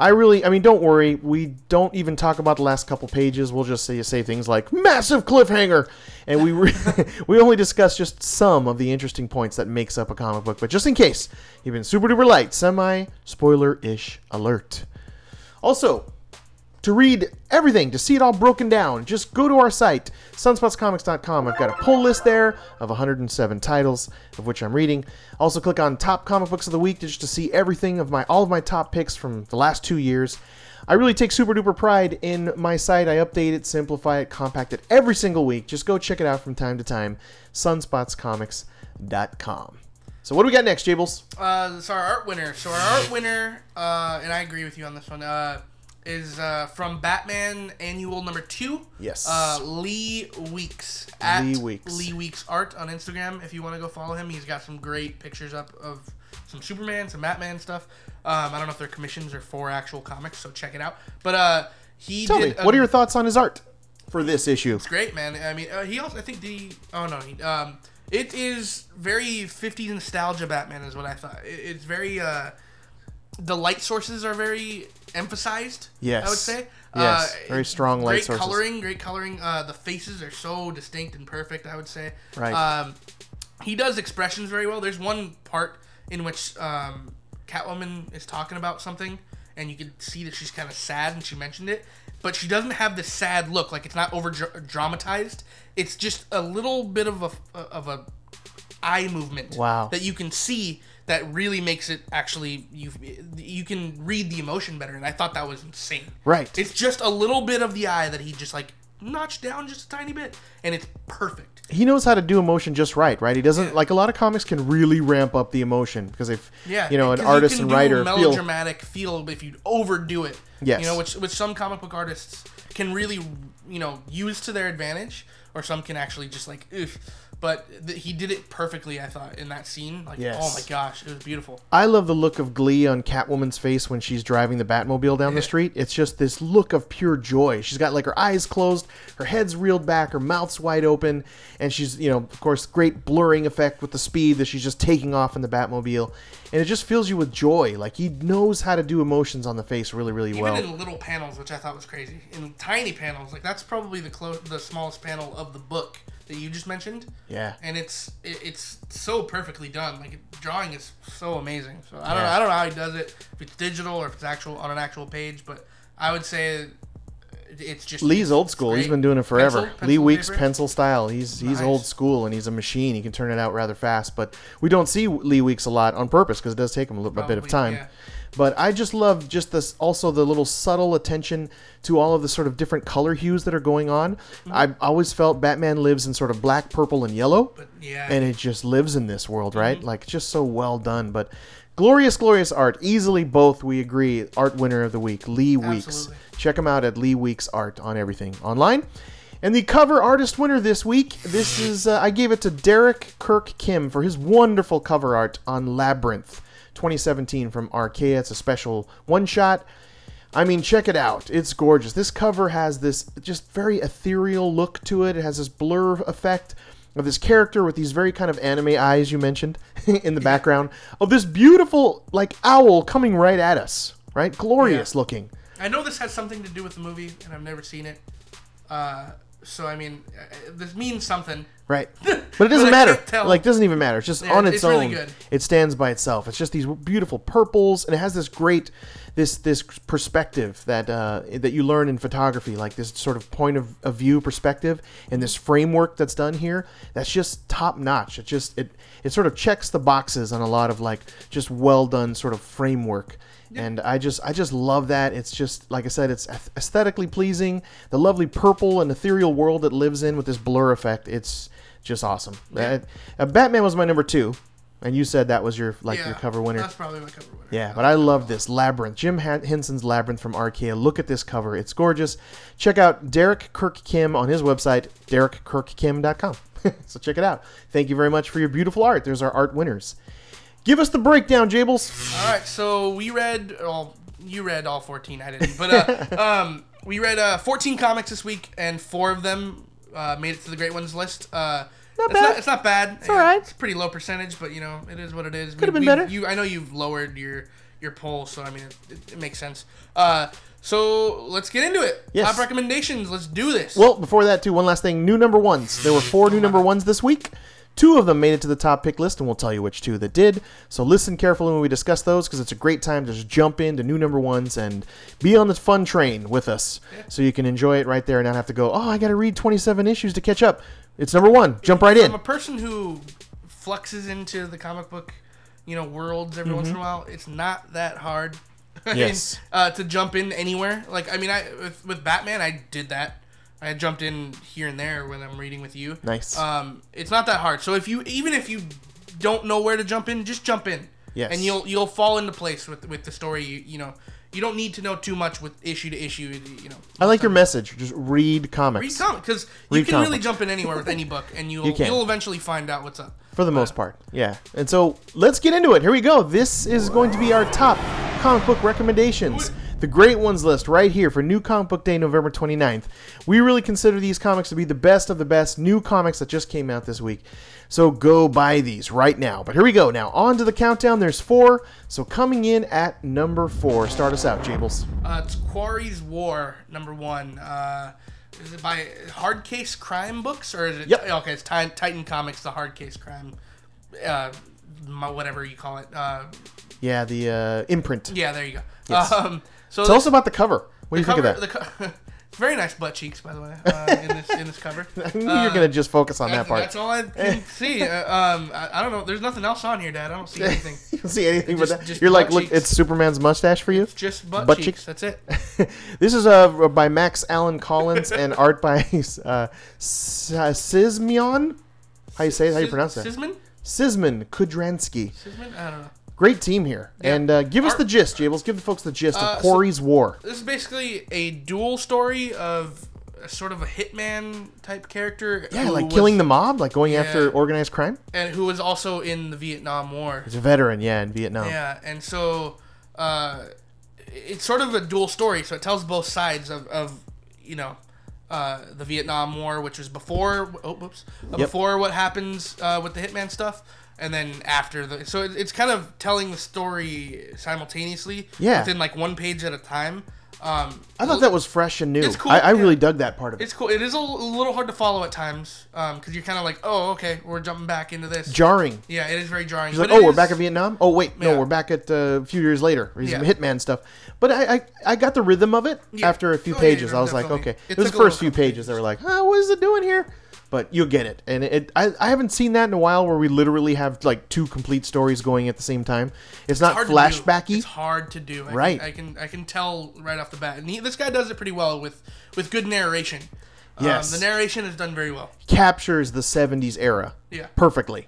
I really, I mean, don't worry. We don't even talk about the last couple pages. We'll just say say things like massive cliffhanger, and we re- we only discuss just some of the interesting points that makes up a comic book. But just in case, you've been super duper light, semi spoiler ish alert. Also, to read everything, to see it all broken down, just go to our site, sunspotscomics.com. I've got a pull list there of 107 titles, of which I'm reading. Also, click on top comic books of the week just to see everything of my all of my top picks from the last two years. I really take super duper pride in my site. I update it, simplify it, compact it every single week. Just go check it out from time to time. Sunspotscomics.com. So what do we got next, Jables? Uh, so our art winner. So our art winner, uh, and I agree with you on this one. Uh, is uh, from Batman Annual Number Two. Yes. Uh, Lee Weeks at Lee Weeks. Lee Weeks Art on Instagram. If you want to go follow him, he's got some great pictures up of some Superman, some Batman stuff. Um, I don't know if they're commissions or for actual comics, so check it out. But uh, he Tell me, a- what are your thoughts on his art for this issue? it's great, man. I mean, uh, he also, I think the, oh no, he, um, it is very 50s nostalgia Batman, is what I thought. It, it's very, uh, the light sources are very emphasized. Yes. I would say. Yes, Uh, very strong light great sources. coloring, great coloring. Uh, the faces are so distinct and perfect. I would say. Right. Um, he does expressions very well. There's one part in which um, Catwoman is talking about something, and you can see that she's kind of sad, and she mentioned it, but she doesn't have this sad look. Like it's not over dramatized. It's just a little bit of a of a eye movement. Wow. That you can see that really makes it actually you you can read the emotion better, and I thought that was insane. Right. It's just a little bit of the eye that he just like notched down just a tiny bit, and it's perfect. he knows how to do emotion just right, right? He doesn't Yeah. like a lot of comics can really ramp up the emotion because if Yeah, you know an artist and writer feel melodramatic feel if you overdo it. Yes. you know, which which some comic book artists can really you know use to their advantage, or some can actually just like, oof. But th- he did it perfectly, I thought, in that scene. Like, oh Yes. oh my gosh, it was beautiful. I love the look of glee on Catwoman's face when she's driving the Batmobile down the street. It's just this look of pure joy. She's got like her eyes closed, her head's reeled back, her mouth's wide open, and she's, you know, of course, great blurring effect with the speed that she's just taking off in the Batmobile. And it just fills you with joy. Like he knows how to do emotions on the face really, really Even well. in little panels, which I thought was crazy. In tiny panels, like that's probably the clo- the smallest panel of the book that you just mentioned. Yeah. and it's it, it's so perfectly done. Like drawing is so amazing. So I don't Yeah. know, I don't know how he does it. If it's digital or if it's actual on an actual page, but I would say it's just Lee's old school. He's been doing it forever. Pencil? Lee Weeks pencil style. He's he's Nice. old school and he's a machine. He can turn it out rather fast. But we don't see Lee Weeks a lot on purpose because it does take him a, little, a oh, bit of time. yeah. But I just love just this also the little subtle attention to all of the sort of different color hues that are going on. Mm-hmm. I've always felt Batman lives in sort of black, purple, and yellow But yeah, and it just lives in this world, right? Mm-hmm. Like just so well done. But glorious, glorious art. Easily both we agree. Art winner of the week, Lee Weeks. Absolutely. Check him out at Lee Weeks Art on everything online. And the cover artist winner this week, this is uh, I gave it to Derek Kirk Kim for his wonderful cover art on Labyrinth 2017 from Archaia. It's a special one shot. I mean, check it out. It's gorgeous. This cover has this just very ethereal look to it. It has this blur effect of this character with these very kind of anime eyes you mentioned in the background of this beautiful like owl coming right at us, right? Glorious Yeah. looking. I know this has something to do with the movie, and I've never seen it. Uh, so I mean, uh, this means something. Right. But it doesn't matter. Like, it doesn't even matter. It's just Yeah, on its, it's own. really. It stands by itself. It's just these beautiful purples, and it has this great, this this perspective that uh, that you learn in photography, like this sort of point of, of view perspective, and this framework that's done here. That's just top notch. It just it it sort of checks the boxes on a lot of like just well done sort of framework. And I just I just love that. It's just like I said, it's aesthetically pleasing. The lovely purple and ethereal world it lives in with this blur effect. It's just awesome. Uh, uh, Batman was my number two, and you said that was your like yeah, your cover winner. That's probably my cover winner. Yeah, but I love this Labyrinth. Jim Henson's Labyrinth from Archaia. Look at this cover; it's gorgeous. Check out Derek Kirk Kim on his website, derekkirkkim.com. so check it out. Thank you very much for your beautiful art. There's our art winners. Give us the breakdown, Jables. All right, so we read. Well, you read all 14. I didn't, but uh, um, we read uh, 14 comics this week, and four of them uh, made it to the great ones list. Uh, Not it's bad. Not, it's not bad. It's all right. It's a pretty low percentage, but you know it is what it is. Could've been we- better. You, I know you've lowered your your poll, so I mean it, it, it makes sense. Uh, so let's get into it. Yes. Top recommendations. Let's do this. Well, before that, too, one last thing. New number ones. There were four new number ones this week. Two of them made it to the top pick list, and we'll tell you which two that did. So listen carefully when we discuss those, because it's a great time to just jump into new number ones and be on the fun train with us, so you can enjoy it right there and not have to go. Oh, I got to read 27 issues to catch up. It's number one. Jump right in. I'm a person who fluxes into the comic book, you know, worlds every once in a while. It's not that hard. I mean, Yes. uh, to jump in anywhere. Like I mean, I with, with Batman, I did that. I jumped in here and there when I'm reading with you. Nice. Um, it's not that hard. So if you even if you don't know where to jump in, just jump in. Yes. And you'll you'll fall into place with with the story. You, you know, you don't need to know too much with issue to issue. You know. I like your message. Just read comics. Read comic because you can comic really jump in anywhere with any book, and you'll You you'll eventually find out what's up. For the most part, yeah. And so let's get into it. Here we go. This is going to be our top comic book recommendations. The great ones list right here for New Comic Book Day, November 29th. We really consider these comics to be the best of the best new comics that just came out this week. So go buy these right now. But here we go. Now, on to the countdown. There's four. So coming in at number four. Start us out, Jables. Uh, it's Quarry's War, number one. Uh, is it by Hard Case Crime Books or is it? Yep. Okay, it's Titan, Titan Comics, the Hard Case Crime, uh, whatever you call it. Uh, Yeah, the uh, imprint. yeah, there you go. Yes. Um, so Tell us about the cover. What do you cover, think of that? The co- very nice butt cheeks, by the way, uh, in this in this cover. I knew you were going to just focus on that part. that's all I can see. Uh, um, I, I don't know. There's nothing else on here, Dad. I don't see anything. you don't see anything Just- but that. just You're like, look, cheeks. it's Superman's mustache for you. Just butt, Butt cheeks. cheeks? That's it. this is uh, by Max Allan Collins and art by uh, uh, Sismion. How you say it? How you pronounce that? Sisman? Sisman Kudranski. Sisman? I don't know. Great team here. Yeah. And uh, give us the gist, Jables. Give the folks the gist Uh, of so- Quarry's War. This is basically a dual story of a sort of a hitman type character. Yeah, like was- killing the mob, like going after organized crime. and who was also in the Vietnam War. He's a veteran, yeah, in Vietnam. Yeah, and so uh, it's sort of a dual story. So it tells both sides of, of you know uh, the Vietnam War, which was before oh whoops uh, Yep. before what happens uh, with the hitman stuff, and then after the. So it, it's kind of telling the story simultaneously Yeah. within like one page at a time. Um, I thought that was fresh and new. It's cool, I, I really dug that part of it. it's cool. It is a, little hard to follow at times because you're kind of like, oh, okay, we're jumping back into this. Jarring. yeah, it is very jarring. Like, oh, we're is- back in Vietnam. Oh, wait, no, Yeah. we're back at uh, a few years later. He's Yeah. Hitman stuff. But I, I, I got the rhythm of it Yeah. after a few Oh, pages. I was like, okay. It It was the first few pages that were like, oh, what is it doing here? But you'll get it. And it, I, I haven't seen that in a while where we literally have like two complete stories going at the same time. It's not hard flashbacky. It's hard to do. I Right. Can, I can I can tell right off the bat, and he, this guy does it pretty well with with good narration. Yes. um, the narration is done very well. captures the 70s era Yeah. perfectly.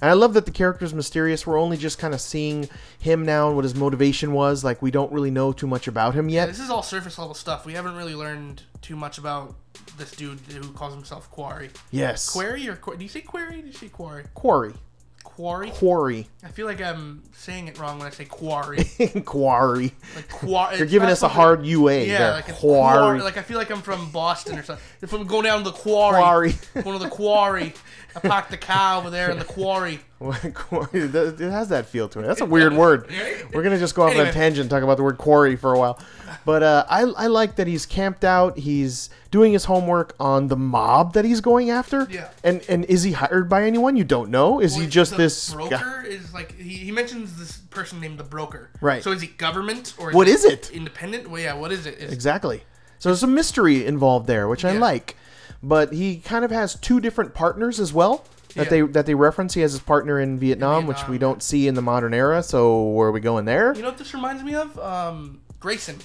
And I love that the character's mysterious. We're only just kind of seeing him now and what his motivation was. Like, we don't really know too much about him yet. This is all surface level stuff. We haven't really learned too much about this dude who calls himself Quarry. Yes. Query or Qu- do you say Query? Do you say Quarry? Quarry. Quarry. Quarry. I feel like I'm saying it wrong when I say Quarry. Quarry. Like Quarry. You're giving us a hard UA Yeah, there. like Quarry. quarry. Like I feel like I'm from Boston or something. If I'm going down to the quarry, Quarry. one of the quarry. I parked the cow over there in the quarry. Quarry. It has that feel to it. That's a weird word. We're gonna just go off on a tangent and talk about the word quarry for a while. But uh, I, I like that he's camped out. He's doing his homework on the mob that he's going after. Yeah. And and is he hired by anyone? You don't know. Is he just this broker? guy? Is like he, he mentions this person named the broker. Right. So is he government or What is it? Independent? Well, yeah. What is it? Is, Exactly. So there's some mystery involved there, which I like. But he kind of has two different partners as well that Yeah. they that they reference. He has his partner in Vietnam, which Vietnam, we don't see in the modern era. So where are we going there? You know what this reminds me of? Um, Grayson.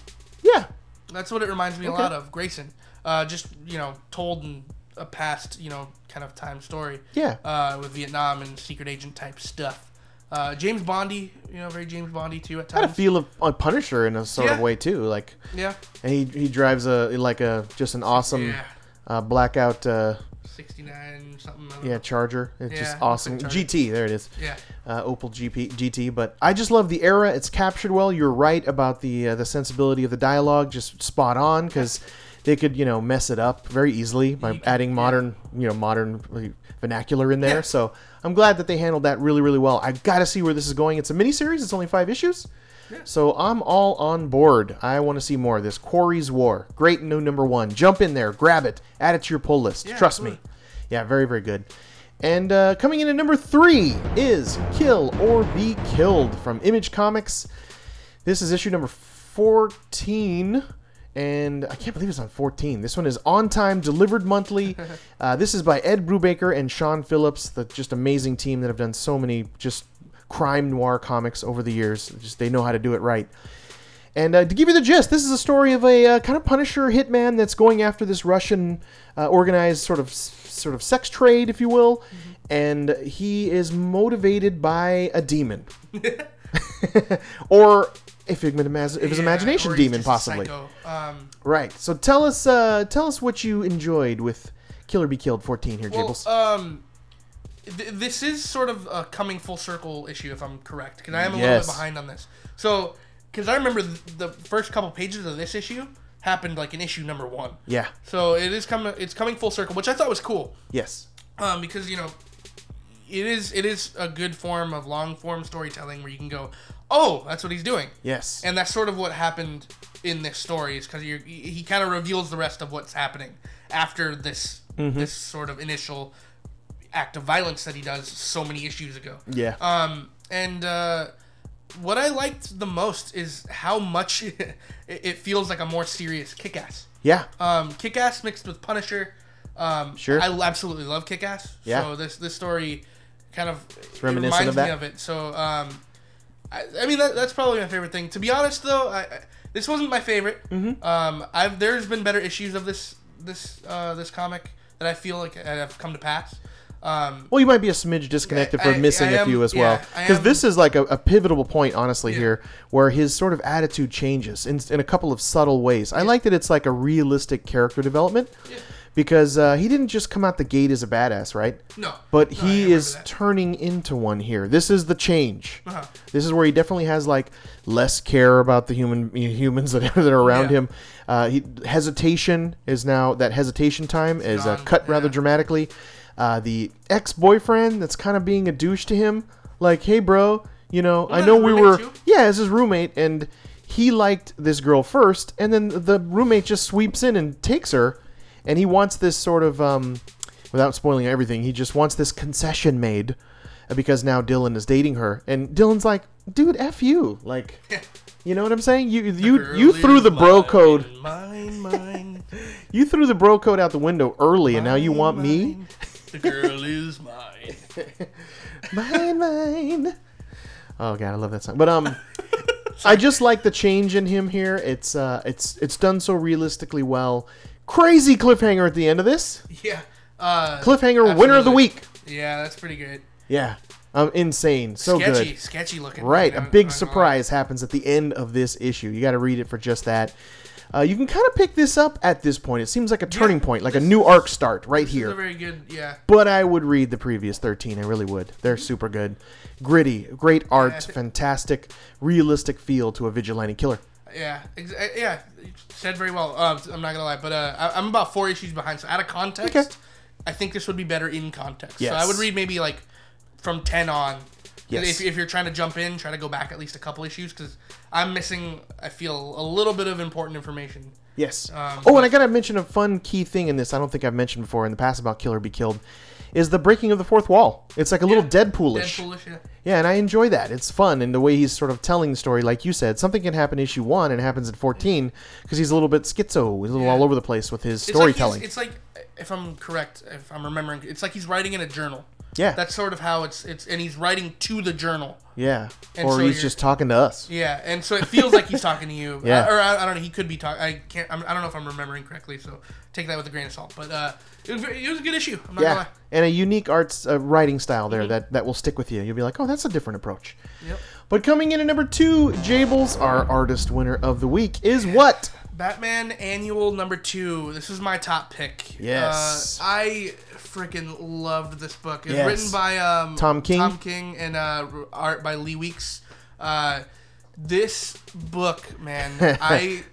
Yeah. That's what it reminds me Okay. a lot of. Grayson. Uh, just you know, told in a past you know kind of time story. Yeah. Uh, with Vietnam and secret agent type stuff. Uh, James Bondy, you know, very James Bondy too at Had a times. feel of on Punisher in a sort of way too. Like, yeah. and he he drives a like a just an awesome Yeah. Uh, blackout uh, 69 something. Yeah. Charger. It's Yeah, just awesome. GT. There it is. Yeah. uh, Opel GP GT. But I just love the era. It's captured well. You're right about the uh, the sensibility of the dialogue, just spot on because they could you know mess it up very easily by adding modern you know modern vernacular in there. Yeah. So I'm glad that they handled that really really well. I got to see where this is going. It's a miniseries. It's only five issues. So I'm all on board. I want to see more of this. Quarry's War. Great new number one. Jump in there, grab it, add it to your pull list. Yeah, Trust me. Yeah, very, very good. And uh, coming in at number three is Kill or Be Killed from Image Comics. This is issue number 14. And I can't believe it's on 14. This one is on time, delivered monthly. Uh, this is by Ed Brubaker and Sean Phillips, the just amazing team that have done so many just crime noir comics over the years. Just they know how to do it right. And uh, to give you the gist, this is a story of a uh, kind of Punisher hitman that's going after this Russian uh, organized sort of sort of sex trade, if you will, and he is motivated by a demon, or a figment of mas- his Yeah, imagination demon, possibly. Um, Right. So tell us, uh, tell us what you enjoyed with Kill or Be Killed 14 here, well, Jables. um, th- this is sort of a coming full circle issue, if I'm correct, because I am a little bit behind on this. So, because I remember th- the first couple pages of this issue happened like in issue number one. yeah. So it is coming. It's coming full circle, which I thought was cool. Yes. um, because you know it is it is a good form of long form storytelling where you can go oh that's what he's doing Yes. and that's sort of what happened in this story is because he, he kind of reveals the rest of what's happening after this Mm-hmm. this sort of initial act of violence that he does so many issues ago yeah. um, and uh, what I liked the most is how much it, it feels like a more serious kick-ass yeah. um, Kick-Ass mixed with Punisher. Um, Sure. I absolutely love Kick-Ass. Yeah. So this this story kind of reminds of that. me of it. So um, I, I mean that, that's probably my favorite thing. To be honest though, I, I this wasn't my favorite. Mm-hmm. Um, I've there's been better issues of this this uh, this comic that I feel like have come to pass. Um, Well, you might be a smidge disconnected for I- missing I a am- few as yeah, well. Because this is like a, a pivotal point, honestly, Yeah. here, where his sort of attitude changes in, in a couple of subtle ways. I like that it's like a realistic character development because uh, he didn't just come out the gate as a badass, right? no, But No, he is that. turning into one here. This is the change. Uh-huh. This is where he definitely has like less care about the human humans that, that are around Yeah. him. Uh, he, hesitation is now that hesitation time is uh, cut rather dramatically. Uh, the ex boyfriend that's kind of being a douche to him, like, hey, bro, you know, I know we were, too? yeah, as his roommate, and he liked this girl first, and then the roommate just sweeps in and takes her, and he wants this sort of, um, without spoiling everything, he just wants this concession made uh, because now Dylan is dating her, and Dylan's like, dude, f you, like, you know what I'm saying? You you you threw the bro code, Mine, mine. you threw the bro code out the window early, and now you want me? The girl is mine. mine, mine. Oh god, I love that song. But um, I just like the change in him here. It's uh, it's it's done so realistically well. Crazy cliffhanger at the end of this. Yeah. Uh, Cliffhanger winner of the week. Yeah, that's pretty good. Yeah, um, insane, so sketchy, good. sketchy looking. Right, you a big not gonna lie. surprise happens at the end of this issue. You got to read it for just that. Uh, you can kind of pick this up at this point. It seems like a turning point, like a new arc start right here. a very good. Yeah. but I would read the previous 13. I really would. They're super good. Gritty, great art, thi- fantastic, realistic feel to a vigilante killer. Yeah, ex- uh, yeah, said very well. Uh, I'm not gonna lie, but uh, I'm about four issues behind. So out of context, Okay. I think this would be better in context. So I would read maybe like from ten on. Yes. If, if you're trying to jump in, try to go back at least a couple issues because I'm missing. I feel a little bit of important information. Yes. Um, oh, and I gotta mention a fun key thing in this. I don't think I've mentioned before in the past about Kill or Be Killed, is the breaking of the fourth wall. It's like a little Deadpoolish. Deadpoolish, yeah. Yeah, and I enjoy that. It's fun, and the way he's sort of telling the story, like you said, something can happen issue one and it happens at fourteen because he's a little bit schizo, he's a little Yeah. all over the place with his It's storytelling. Like it's like, if I'm correct, if I'm remembering, it's like he's writing in a journal. Yeah, That's sort of how it's it's, and he's writing to the journal. yeah. and Or so he's just talking to us. Yeah, and so it feels like he's talking to you. Yeah. Uh, or I, I don't know. He could be talking. I can't. I'm, I don't know if I'm remembering correctly. So take that with a grain of salt. But uh, it was it was a good issue. I'm not Yeah, gonna lie. and a unique arts uh, writing style there that that will stick with you. You'll be like, oh, that's a different approach. Yep. But coming in at number two, Jables, our artist winner of the week, is what? Batman Annual number two. This is my top pick. Yes. Uh, I freaking loved this book. It's Yes. written by um, Tom King. Tom King and uh, art by Lee Weeks. Uh, this book, man, I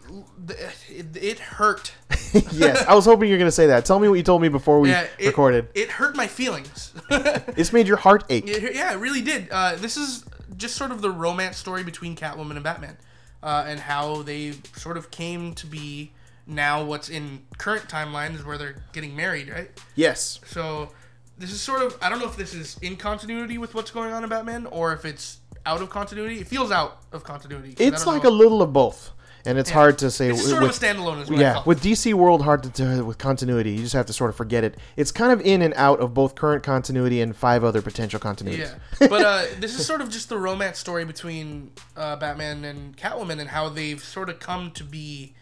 it, it hurt. yes, I was hoping you were going to say that. Tell me what you told me before we Yeah, it, recorded. It hurt my feelings. This made your heart ache. It- yeah, it really did. Uh, this is just sort of the romance story between Catwoman and Batman, uh, and how they sort of came to be. Now, what's in current timeline is where they're getting married, right? Yes. So, this is sort of. I don't know if this is in continuity with what's going on in Batman, or if it's out of continuity. It feels out of continuity. It's like know. a little of both. And it's hard to say It's w- sort with, of a standalone, is what I yeah, with DC World hard to tell with continuity. You just have to sort of forget it. It's kind of in and out of both current continuity and five other potential continuities. Yeah, but uh, this is sort of just the romance story between uh, Batman and Catwoman and how they've sort of come to be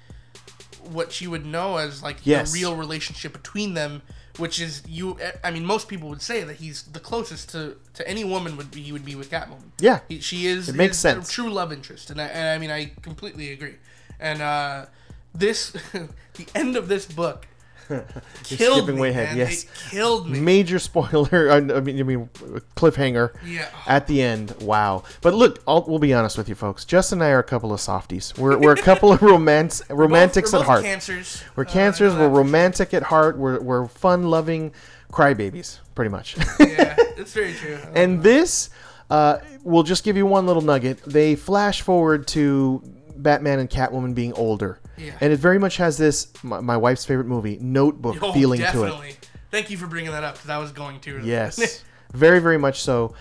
what you would know as like Yes. the real relationship between them, which is you. I mean, most people would say that he's the closest to, to any woman would be he would be with Catwoman. Yeah. he, she is. It makes sense. True love interest, and I, and I mean, I completely agree. And uh, this, the end of this book. Killed skipping me, way ahead, man. yes. It killed me. Major spoiler. I mean, I mean, cliffhanger. Yeah. At the end, wow. But look, I'll, we'll be honest with you, folks. Justin and I are a couple of softies. We're, we're a couple of romance romantics we're at both heart. Cancers. We're Uh, cancers. I We're know romantic at heart. We're we're fun loving crybabies, pretty much. yeah, it's very true. and this, uh, we'll just give you one little nugget. They flash forward to Batman and Catwoman being older, Yeah. and it very much has this my, my wife's favorite movie Notebook Oh, feeling to it. definitely. Thank you for bringing that up because I was going to. Yes, very very much so.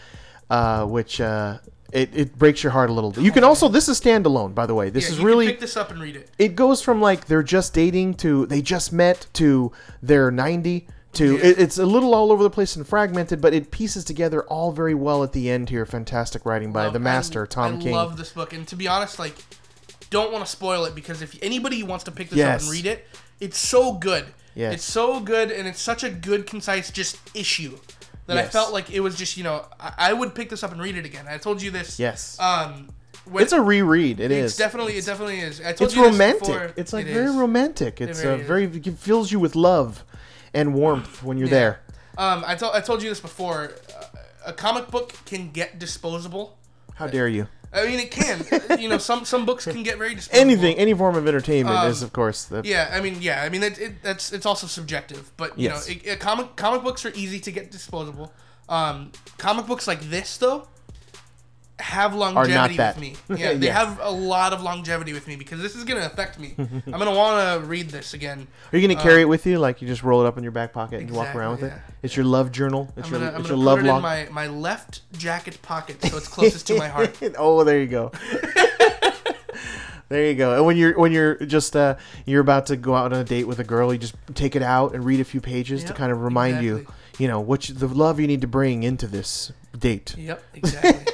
Uh, which uh, it it breaks your heart a little. You can also this is standalone, by the way. This Yeah, is really pick this up and read it. it goes from like they're just dating to they just met to they're 90 to Yeah. it, it's a little all over the place and fragmented but it pieces together all very well at the end here fantastic writing by Love- the master I, tom I king I love this book, and to be honest, like, don't want to spoil it because if anybody wants to pick this Yes. up and read it, it's so good. Yes. It's so good, and it's such a good, concise, just issue that I felt like it was just you know I, I would pick this up and read it again. I told you this. yes Um, when, it's a reread It is. it's definitely it definitely is. I told it's you romantic before. it's like It very is. romantic it's very uh, very it fills you with love and warmth when you're Yeah. there Um, I told I told you this before. Uh, a comic book can get disposable. how dare you I mean, it can. you know, some some books can get very disposable. anything any form of entertainment Um, is of course the Yeah, I mean, yeah, I mean, it, it, that's it's also subjective, but you Yes. know, it, comic comic books are easy to get disposable. Um, comic books like this though have longevity with me. Yeah, they Yeah. have a lot of longevity with me because this is gonna affect me. I'm gonna want to read this again. Are you gonna carry it with you? Like you just roll it up in your back pocket and you walk around with Exactly, it? It's your love journal. It's I'm your gonna, I'm it's your put love it log. in my, my left jacket pocket so it's closest to my heart. oh, there you go. there you go. And when you're when you're just uh, you're about to go out on a date with a girl, you just take it out and read a few pages to kind of remind you, you know, what you, the love you need to bring into this date. Yep, exactly.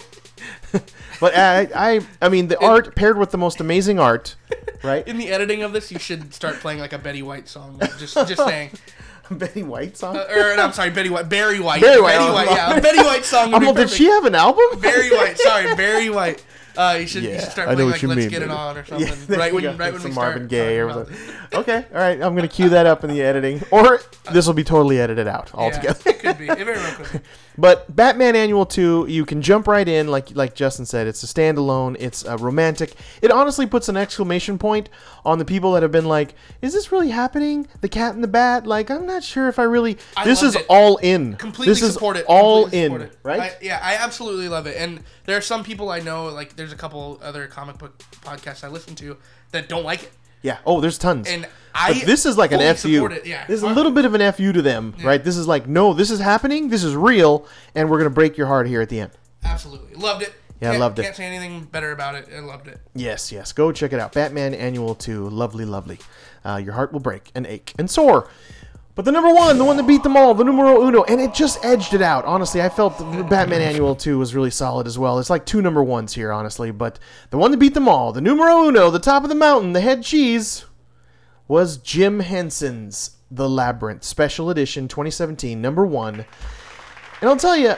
But I, I, I mean, the art paired with the most amazing art, right? in the editing of this, you should start playing like a Betty White song. Just just saying. Betty White song. Uh, or no, I'm sorry, Betty White. Barry White. Barry White, Betty White. Yeah, a Betty White song. Would did she have an album? Barry White. Sorry, Barry White. Uh, you should, you should start I know playing what like you "Let's mean, Get It. On" or something. there right when right when we Marvin Gaye or something. Okay, all right. I'm gonna cue that up in the editing, or this will be totally edited out altogether. Yeah, it could be. It very well could be. But Batman Annual 2, you can jump right in, like like Justin said. It's a standalone. It's a romantic. It honestly puts an exclamation point on the people that have been like, "Is this really happening? The Cat and the Bat? Like, I'm not sure if I really." I this is it. all in. completely this is support it. all in, it. right? I, yeah, I absolutely love it. And there are some people I know, like there's a couple other comic book podcasts I listen to that don't like it. Yeah. Oh, there's tons. And I But this is like an fu. Yeah, There's a little bit of an fu to them, right? This is like, no, this is happening. This is real, and we're gonna break your heart here at the end. Absolutely loved it. Yeah, I Can't- loved it. Can't say anything better about it. I loved it. Yes, yes. Go check it out. Batman Annual 2. Lovely, lovely. Uh, your heart will break and ache and soar. But the number one, the one that beat them all, the numero uno, and it just edged it out. Honestly, I felt the Batman Annual 2 was really solid as well. It's like two number ones here, honestly. But the one that beat them all, the numero uno, the top of the mountain, the head cheese, was Jim Henson's The Labyrinth, Special Edition 2017, number one. And I'll tell you,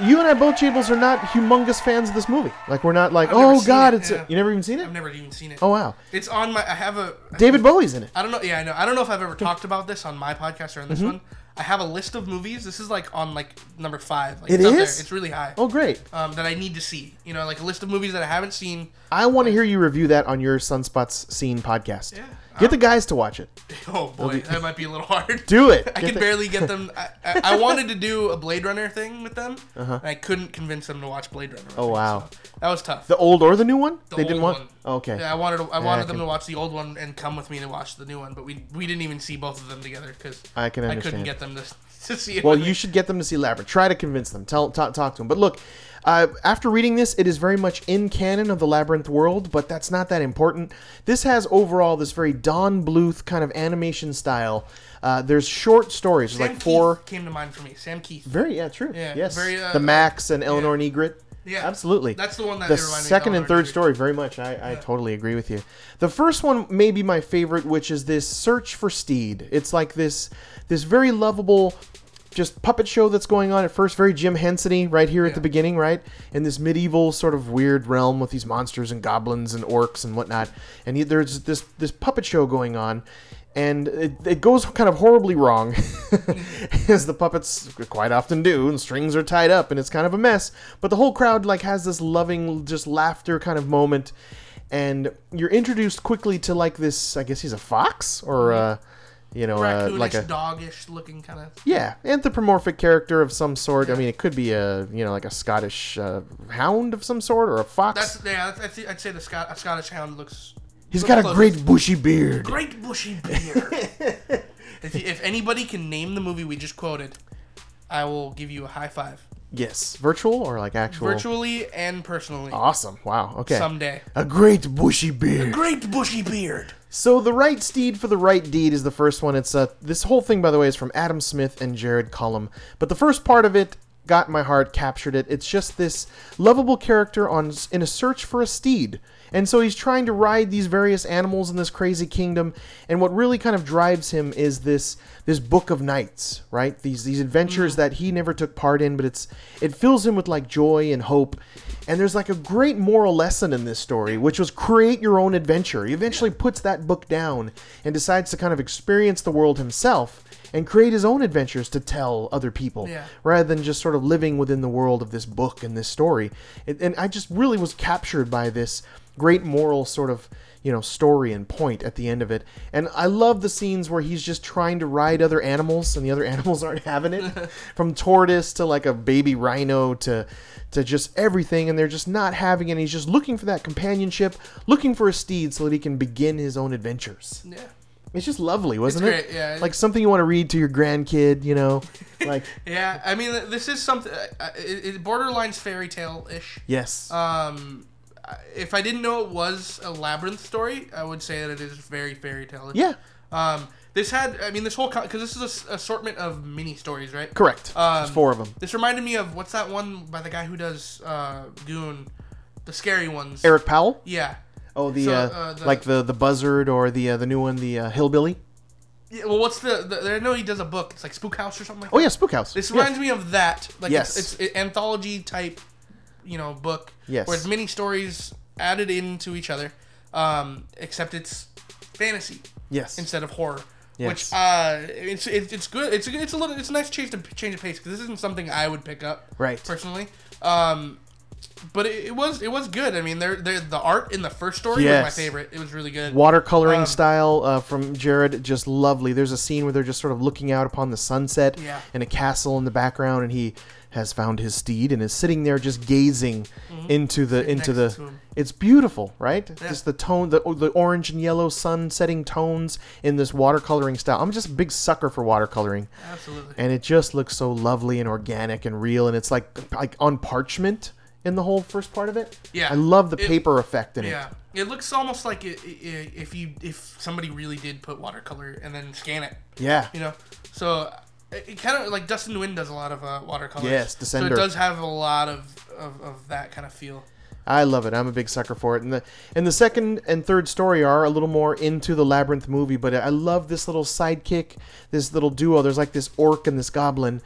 you and I both, Jables, are not humongous fans of this movie. Like, we're not like, I've never oh, seen God, it, it's. yeah. A, you never even seen it? I've never even seen it. Oh, wow. It's on my. I have a. David Bowie's in it. I don't know. Yeah, I know. I don't know if I've ever talked about this on my podcast or on this Mm-hmm. one. I have a list of movies. This is like on like number five. Like, It it's up there. is? It's really high. Oh, great. Um, that I need to see. You know, like a list of movies that I haven't seen. I want to hear you review that on your Sunspots Scene podcast. Yeah. Get the guys to watch it. Oh boy, that might be a little hard. Do it. I Get can the- barely get them. I, I, I wanted to do a Blade Runner thing with them, Uh-huh. and I couldn't convince them to watch Blade Runner. Oh, me, wow. so that was tough. The old or the new one? The they didn't want. one. Okay. Yeah, I wanted to, I wanted I them to watch the old one and come with me to watch the new one, but we we didn't even see both of them together because I can I couldn't get them to, to see it. Well, you should get them to see Labyrinth. Try to convince them. Tell, talk, talk to them. But look, uh, after reading this, it is very much in canon of the Labyrinth world, but that's not that important. This has overall this very Don Bluth kind of animation style. Uh, there's short stories, Sam like four. Came to mind for me. Sam Kieth. Very, yeah, true. Yeah, yes. very, uh, the Max and Eleanor Negrit. Yeah, Absolutely. That's the one that the they reminded me second and third story very much I, I totally agree with you the first one may be my favorite which is this search for steed it's like this this very lovable just puppet show that's going on at first very jim henson right here at the beginning right? In this medieval sort of weird realm with these monsters and goblins and orcs and whatnot. And he, there's this this puppet show going on and it, it goes kind of horribly wrong as the puppets quite often do and strings are tied up and it's kind of a mess. But the whole crowd like has this loving just laughter kind of moment. And you're introduced quickly to like this i guess he's a fox or uh you know uh, like a doggish looking kind of. yeah anthropomorphic character of some sort i mean it could be a you know like a scottish uh, hound of some sort or a fox That's yeah. That's, I'd say- I'd say the Scot- a Scottish Hound looks. he's looks got a close. great bushy beard great bushy beard. if, you, if anybody can name the movie we just quoted, I will give you a high five, yes virtual or like actual virtually and personally. awesome wow okay Someday. a great bushy beard A Great bushy beard. So the right steed for the right deed is the first one. It's uh, this whole thing, by the way, is from Adam Smith and Jared Cullum. But the first part of it got my heart, captured it. It's just this lovable character on in a search for a steed, and so he's trying to ride these various animals in this crazy kingdom. And what really kind of drives him is this this book of knights, right? These these adventures mm-hmm. that he never took part in, but it's it fills him with like joy and hope. And there's like a great moral lesson in this story, which was create your own adventure. He eventually puts that book down and decides to kind of experience the world himself and create his own adventures to tell other people Yeah. rather than just sort of living within the world of this book and this story. And I just really was captured by this great moral sort of you know story and point at the end of it. And I love the scenes where he's just trying to ride other animals and the other animals aren't having it. From tortoise to like a baby rhino to to just everything and they're just not having it. And he's just looking for that companionship, looking for a steed so that he can begin his own adventures. Yeah. It's just lovely, wasn't it? yeah. Like something you want to read to your grandkid, you know? Like Yeah, I mean, this is something. Uh, it, it borderlines fairy tale ish. yes. Um, if I didn't know it was a labyrinth story, I would say that it is very fairy tale. yeah, Um, this had, I mean, this whole because this is a s- assortment of mini stories, right? correct. Um, There's four of them. This reminded me of what's that one by the guy who does uh, Dune, the scary ones. Eric Powell? Yeah. Oh, the, So, uh, uh, the- like the the buzzard or the uh, the new one, the uh, hillbilly. yeah. Well, what's the, the? I know he does a book. It's like Spook House or something like Oh that. yeah, Spook House. This Yes. reminds me of that. Like Yes. it's, it's an anthology type, you know, book. Yes. Where it's mini stories added into each other, um, except it's fantasy Yes. instead of horror. Yes. Which uh, it's it's it's good. It's a, it's a little it's a nice change to change of pace because this isn't something I would pick up Right. personally. Um, but it, it was it was good. I mean, they're, they're, the art in the first story was my favorite. It was really good. Watercoloring Um, style uh, from Jared, just lovely. There's a scene where they're just sort of looking out upon the sunset Yeah. and a castle in the background, and he has found his steed and is sitting there just gazing into the Sitting into Mm-hmm. the. It's beautiful, right? Yeah. Just the tone, the the orange and yellow sun setting tones in this watercoloring style. I'm just a big sucker for watercoloring. Absolutely. and it just looks so lovely and organic and real and it's like like on parchment in the whole first part of it Yeah. i love the It- paper effect in Yeah, it yeah it looks almost like it, i if you if somebody really did put watercolor and then scan it, yeah you know. So it, it kind of like Dustin Nguyen does a lot of uh, watercolors. Yes, So it does have a lot of, of, of that kind of feel. i love it. I'm a big sucker for it. And the and the second and third story are a little more into the labyrinth movie but i love this little sidekick this little duo. There's like this orc and this goblin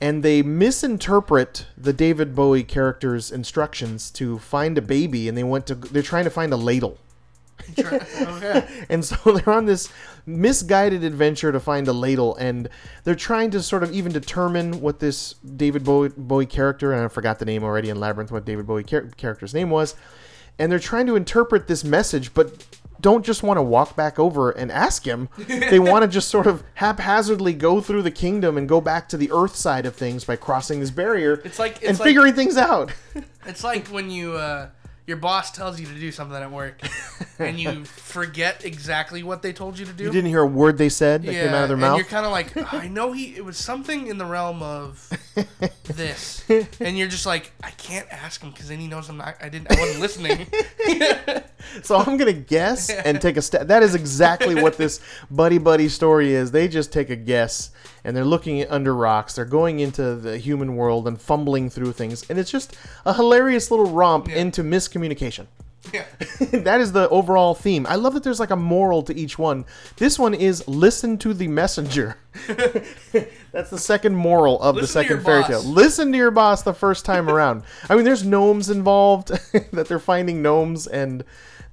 and they misinterpret the david bowie character's instructions to find a baby and they went to they're trying to find a ladle And so they're on this misguided adventure to find a ladle, and they're trying to sort of even determine what this David Bowie, Bowie character, and I forgot the name already in Labyrinth, what David Bowie char- character's name was, and they're trying to interpret this message, but don't just want to walk back over and ask him. they want to just sort of haphazardly go through the kingdom and go back to the Earth side of things by crossing this barrier It's like- it's and like- figuring things out. It's like when you uh, your boss tells you to do something at work, and you forget exactly what they told you to do. you didn't hear a word they said that came out of their and mouth. you're kind of like, I know he. It was something in the realm of this, and you're just like, I can't ask him because then he knows I'm not. I didn't. I wasn't listening. So I'm gonna guess and take a step. That is exactly what this buddy buddy story is. They just take a guess and they're looking under rocks. They're going into the human world and fumbling through things, and it's just a hilarious little romp Yeah. into miscommunication. yeah. that is the overall theme. I love that there's like a moral to each one. This one is listen to the messenger. That's the second moral of the Listen to second fairy boss. tale. Listen to your boss the first time around. I mean, there's gnomes involved that they're finding gnomes and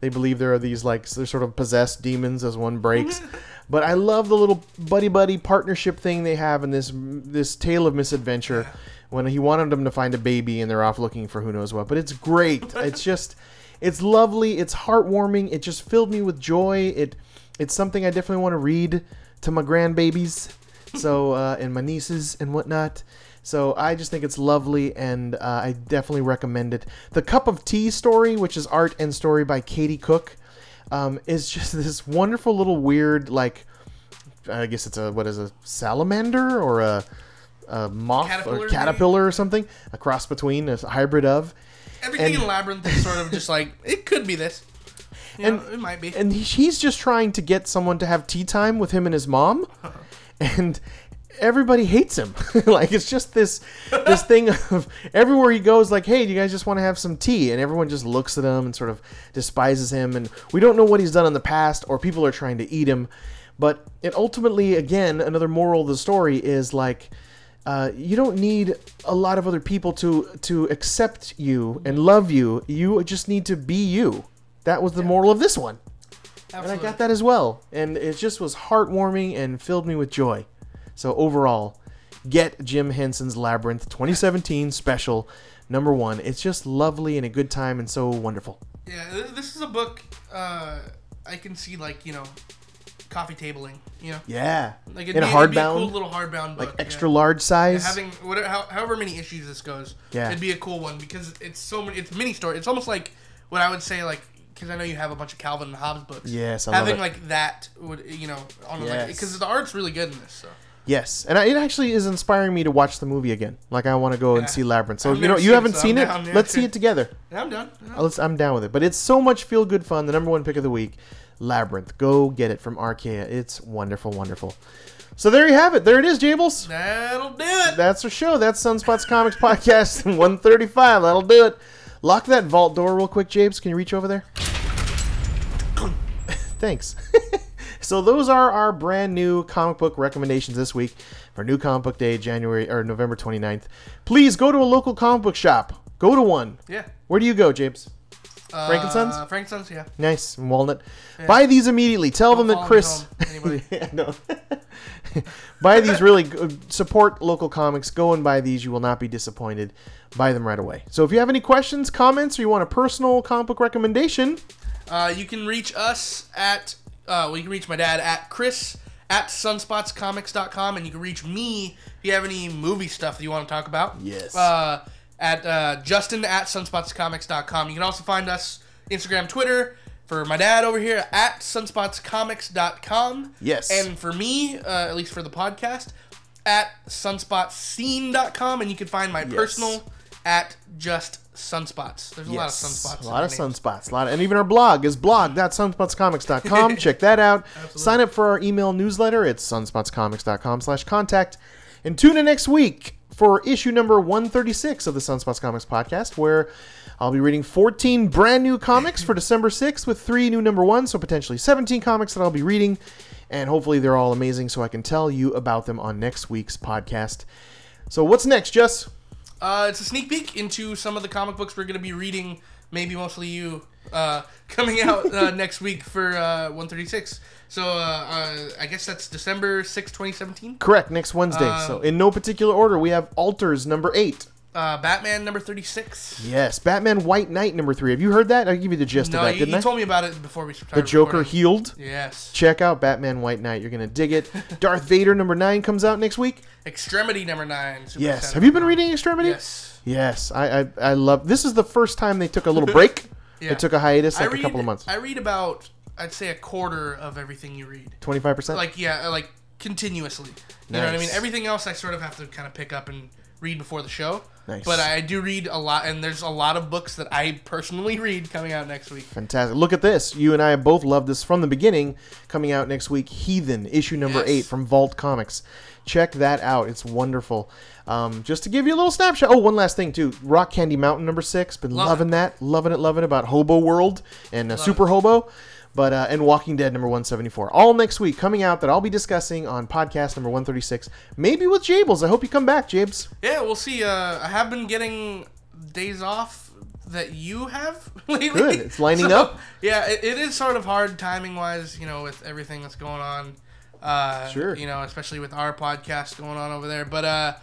they believe there are these like they're sort of possessed demons as one breaks. but I love the little buddy buddy partnership thing they have in this this tale of misadventure. When he wanted them to find a baby and they're off looking for who knows what, but it's great. it's just it's lovely. It's heartwarming. It just filled me with joy. It it's something I definitely want to read to my grandbabies, so uh, and my nieces and whatnot. So I just think it's lovely, and uh, I definitely recommend it. The Cup of Tea story, which is art and story by Katie Cook, um, is just this wonderful little weird like. I guess it's a what is a salamander or a, a moth Caterpillar, or maybe? caterpillar or something, a cross between a hybrid of. Everything And- in Labyrinth is sort of just like it could be this. You And- know, it might be. and he's just trying to get someone to have tea time with him and his mom and everybody hates him. Like it's just this this thing of everywhere he goes like hey do you guys just want to have some tea? And everyone just looks at him and sort of despises him. And we don't know what he's done in the past or people are trying to eat him. But it ultimately again another moral of the story is like uh, you don't need a lot of other people to to accept you and love you. You just need to be you. That was the moral of this one. And I got that as well. And it just was heartwarming and filled me with joy. So overall, get Jim Henson's Labyrinth 2017 special number one. It's just lovely and a good time and so wonderful. Yeah, this is a book uh, I can see like you know, coffee tabling. You know, Yeah. like In a be, it'd be hardbound, cool little hardbound book, like yeah. extra large size. having whatever, how, however many issues this goes. Yeah. it'd be a cool one because it's so many. It's mini story. It's almost like what I would say like. Because I know you have a bunch of Calvin and Hobbes books. Yes, I love having like that would you know on Yes. because the art's really good in this. So Yes, and I, it actually is inspiring me to watch the movie again. Like I want to go and Yeah. see Labyrinth. So I've you know, you haven't so seen it. down, yeah. Let's see it together. yeah, I'm Let's, I'm down with it. But it's so much feel good fun. The number one pick of the week, Labyrinth. Go get it from Archaia. It's wonderful, wonderful. So there you have it. There it is, Jables. That'll do it. That's our show. That's Sunspots Comics Podcast 135. That'll do it. Lock that vault door real quick, Jabes. Can you reach over there? Thanks. so those are our brand new comic book recommendations this week for New Comic Book Day, January or November 29th. Please go to a local comic book shop. Go to one. Yeah. Where do you go, James? Uh, Frankincense? Frankincense, yeah. Nice. and Walnut. Buy these immediately. Tell them that Chris. home, anybody. yeah, no. buy these really good, support local comics. Go and buy these. You will not be disappointed. Buy them right away. So if you have any questions, comments, or you want a personal comic book recommendation, Uh, you can reach us at, uh, well, you can reach my dad at Chris at sunspotscomics.com, and you can reach me if you have any movie stuff that you want to talk about. Yes. Uh, at uh, Justin at sunspotscomics.com. You can also find us Instagram, Twitter. For my dad over here at sunspotscomics.com. Yes. And for me, uh, at least for the podcast, at sunspotscene.com. And you can find my personal at just sunspots. There's a lot of sunspots. A lot of names. sunspots. A lot of, and even our blog is blog.sunspotscomics.com. Check that out. Sign up for our email newsletter. It's sunspotscomics.com slash contact. And tune in next week for issue number 136 of the Sunspots Comics podcast, where I'll be reading 14 brand new comics for December 6th with three new number ones, so potentially 17 comics that I'll be reading. And hopefully they're all amazing so I can tell you about them on next week's podcast. So what's next, Jess? Uh, it's a sneak peek into some of the comic books we're going to be reading, maybe mostly you, uh, coming out uh, next week for uh, 136. So uh, uh, I guess that's December 6, 2017. Correct, next Wednesday. Um, so, in no particular order, we have Alters number eight. Uh, Batman number 36. Yes, Batman White Knight number three. Have you heard that? I give you the gist No, of that, you, didn't you I? told me about it before we started. the Joker recording. healed. Yes. Check out Batman White Knight. You're gonna dig it. Darth Vader number nine comes out next week. Extremity number 9. Super Yes. Have you been reading Extremity? Yes. Yes. I I, I love. This is the first time they took a little break. Yeah. They took a hiatus, like read, a couple of months. I read about, I'd say, a quarter of everything you read. Twenty five percent. Like, yeah, uh, like continuously. You know what I mean? Everything else I sort of have to kind of pick up and read before the show. Nice. But I do read a lot, and there's a lot of books that I personally read coming out next week. Fantastic. Look at this. You and I have both loved this from the beginning. Coming out next week, Heathen, issue number Yes. eight from Vault Comics. Check that out. It's wonderful. Um, just to give you a little snapshot. Oh, one last thing, too. Rock Candy Mountain number six. Been Love loving it. that. Loving it, loving it about Hobo World and uh, Super Hobo. But uh, and Walking Dead number 174. All next week coming out that I'll be discussing on podcast number 136. Maybe with Jables. I hope you come back, Jabes. Yeah, we'll see. Uh, I have been getting days off that you have lately. Good. It's lining So, up. Yeah, it, it is sort of hard timing wise, you know, with everything that's going on. Uh, Sure. You know, especially with our podcast going on over there. But uh,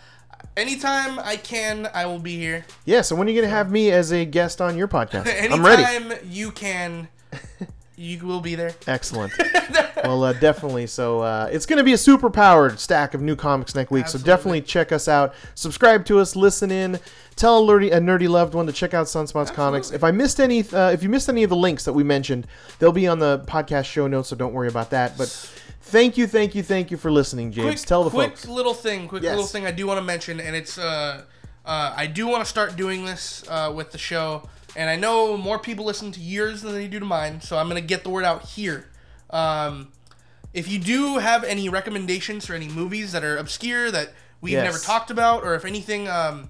anytime I can, I will be here. Yeah, so when are you going to have me as a guest on your podcast? Anytime I'm ready. you can, you will be there. Excellent. well, uh, definitely. So uh, it's going to be a super powered stack of new comics next week. Absolutely. So definitely check us out. Subscribe to us. Listen in. Tell a nerdy, a nerdy loved one to check out Sunspots Comics. If I missed any, uh, if you missed any of the links that we mentioned, they'll be on the podcast show notes. So don't worry about that. But thank you, thank you, thank you for listening, James. quick, Tell the quick folks. little thing, quick Yes. little thing I do want to mention, and it's uh, uh, I do want to start doing this uh, with the show, and I know more people listen to yours than they do to mine, so I'm gonna get the word out here. Um, if you do have any recommendations for any movies that are obscure that we've Yes. never talked about, or if anything, um,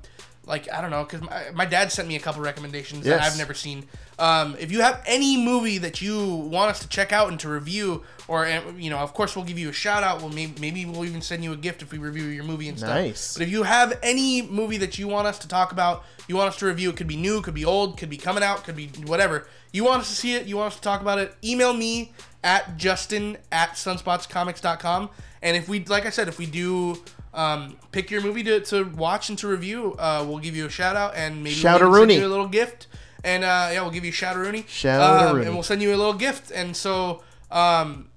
like I don't know, because my, my dad sent me a couple recommendations that I've never seen. Um, if you have any movie that you want us to check out and to review, or you know, of course, we'll give you a shout out. We'll maybe, maybe we'll even send you a gift if we review your movie and stuff. Nice. But if you have any movie that you want us to talk about, you want us to review, it could be new, could be old, could be coming out, could be whatever. You want us to see it, you want us to talk about it, email me at justin at sunspotscomics.com. And if we, like I said, if we do um, pick your movie to, to watch and to review, uh, we'll give you a shout out and maybe we'll send you a little gift. and uh, yeah, we'll give you a shout Rooney. Shout out um, Rooney. and we'll send you a little gift. And so, um,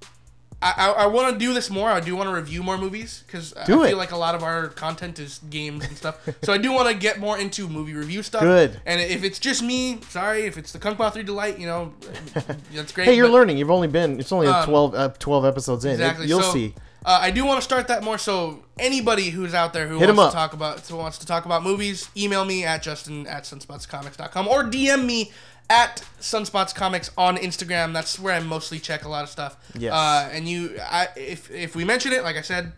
I, I, I want to do this more. I do want to review more movies because I Do feel like a lot of our content is games and stuff. so I do want to get more into movie review stuff. Good. And if it's just me, sorry. If it's the Kung Pao 3 Delight, you know, that's great. Hey, you're but- learning. You've only been. It's only Um, 12, uh, 12 episodes in. It- you'll so, see. Uh, I do want to start that more. So anybody who's out there who Hit wants to talk about who wants to talk about movies, email me at justin at sunspotscomics.com or DM me at sunspotscomics on Instagram. That's where I mostly check a lot of stuff. Yes. Uh, and you, I, if if we mention it, like I said,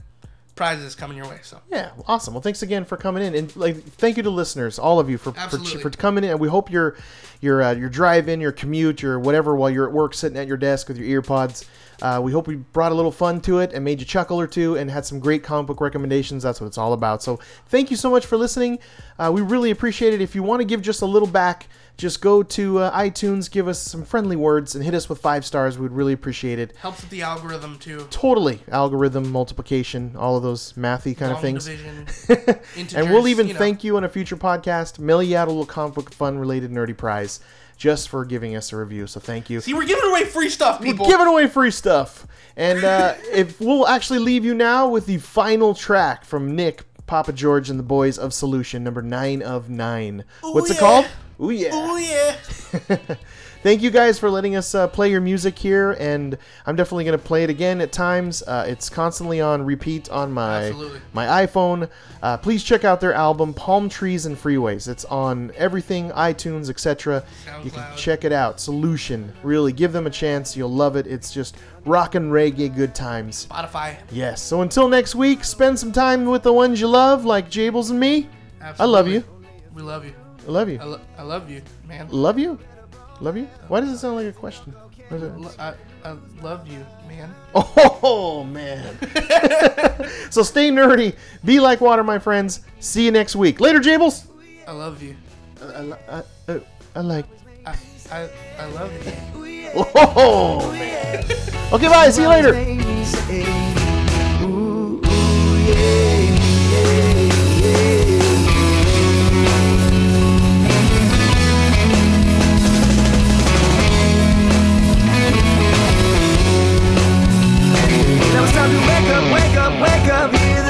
prizes coming your way. So Yeah, awesome. Well, thanks again for coming in, and like, thank you to listeners, all of you, for for, for coming in. And we hope your your uh, your drive in, your commute, your whatever, while you're at work, sitting at your desk with your ear pods. Uh, we hope we brought a little fun to it and made you chuckle or two, and had some great comic book recommendations. That's what it's all about. So, thank you so much for listening. Uh, we really appreciate it. If you want to give just a little back, just go to uh, iTunes, give us some friendly words, and hit us with five stars. We'd really appreciate it. helps with the algorithm too. Totally, algorithm, multiplication, all of those mathy kind of Long things. division, And we'll even you know. thank you on a future podcast. Mail you out a little comic book fun related nerdy prize just for giving us a review. So thank you. See, we're giving away free stuff, people. Giving away free stuff. And uh, if we'll actually leave you now with the final track from Nick, Papa George, and the Boys of Solution, number nine of nine. What's it called? Ooh yeah. oh yeah. Thank you guys for letting us uh, play your music here, and I'm definitely going to play it again at times. Uh, it's constantly on repeat on my Absolutely. my iPhone. Uh, please check out their album Palm Trees and Freeways. It's on everything, iTunes, etc. You can check it out. Solution, really give them a chance. You'll love it. It's just rock and reggae good times. Spotify. Yes. So until next week, spend some time with the ones you love, like Jables and me. Absolutely. I love you. We love you. I love you. I, lo- I love you, man. Love you. Love you. Why does it sound like a question? What is it? Lo- I, I love you, man. Oh man. so stay nerdy, be like water, my friends. See you next week. Later, Jables. I love you. I, I, I, I like. I, I, I love you. Oh man. Okay, bye. See you later.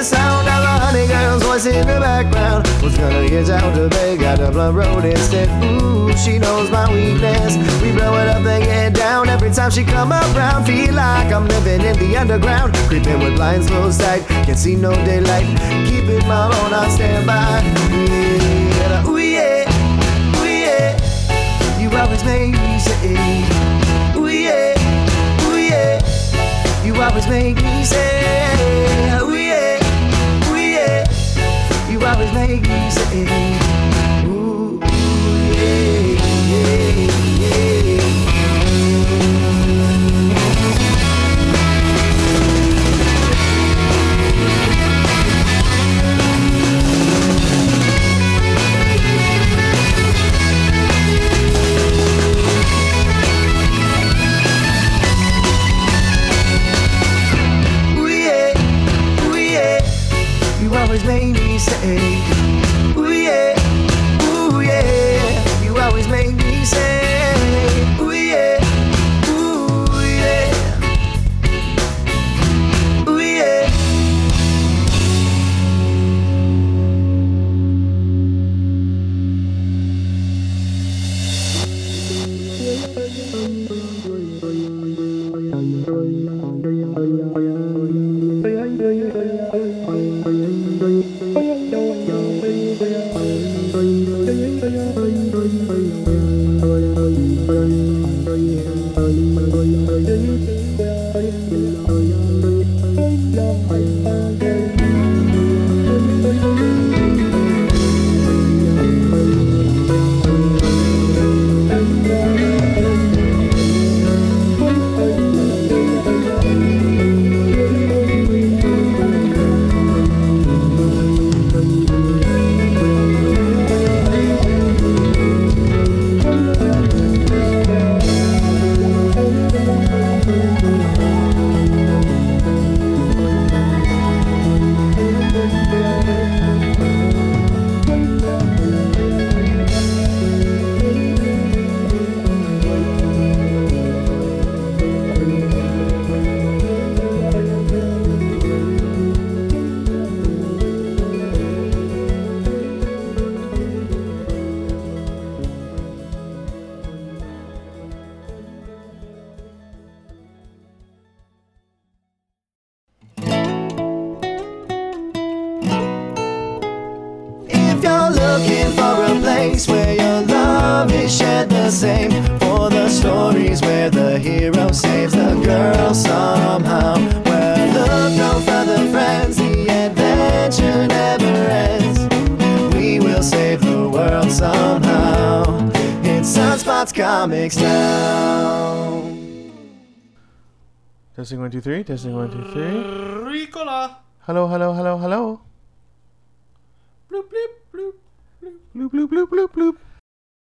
Sound of a honey girl's voice in the background. Was gonna get down to bed? Got the blood road instead. Ooh, she knows my weakness. We blow it up, then get down. Every time she come around, feel like I'm living in the underground. Creeping with blinds closed tight, can't see no daylight. Keeping my own on standby. Yeah, ooh yeah, ooh yeah. You always make me say, ooh yeah, ooh yeah. You always make me say, ooh yeah, always make me say, ooh, yeah, yeah, yeah. Always make me say, ooh yeah, ooh yeah. You always make me say, Testing one, two, three. Testing one, two, three. Ricola. Hello, hello, hello,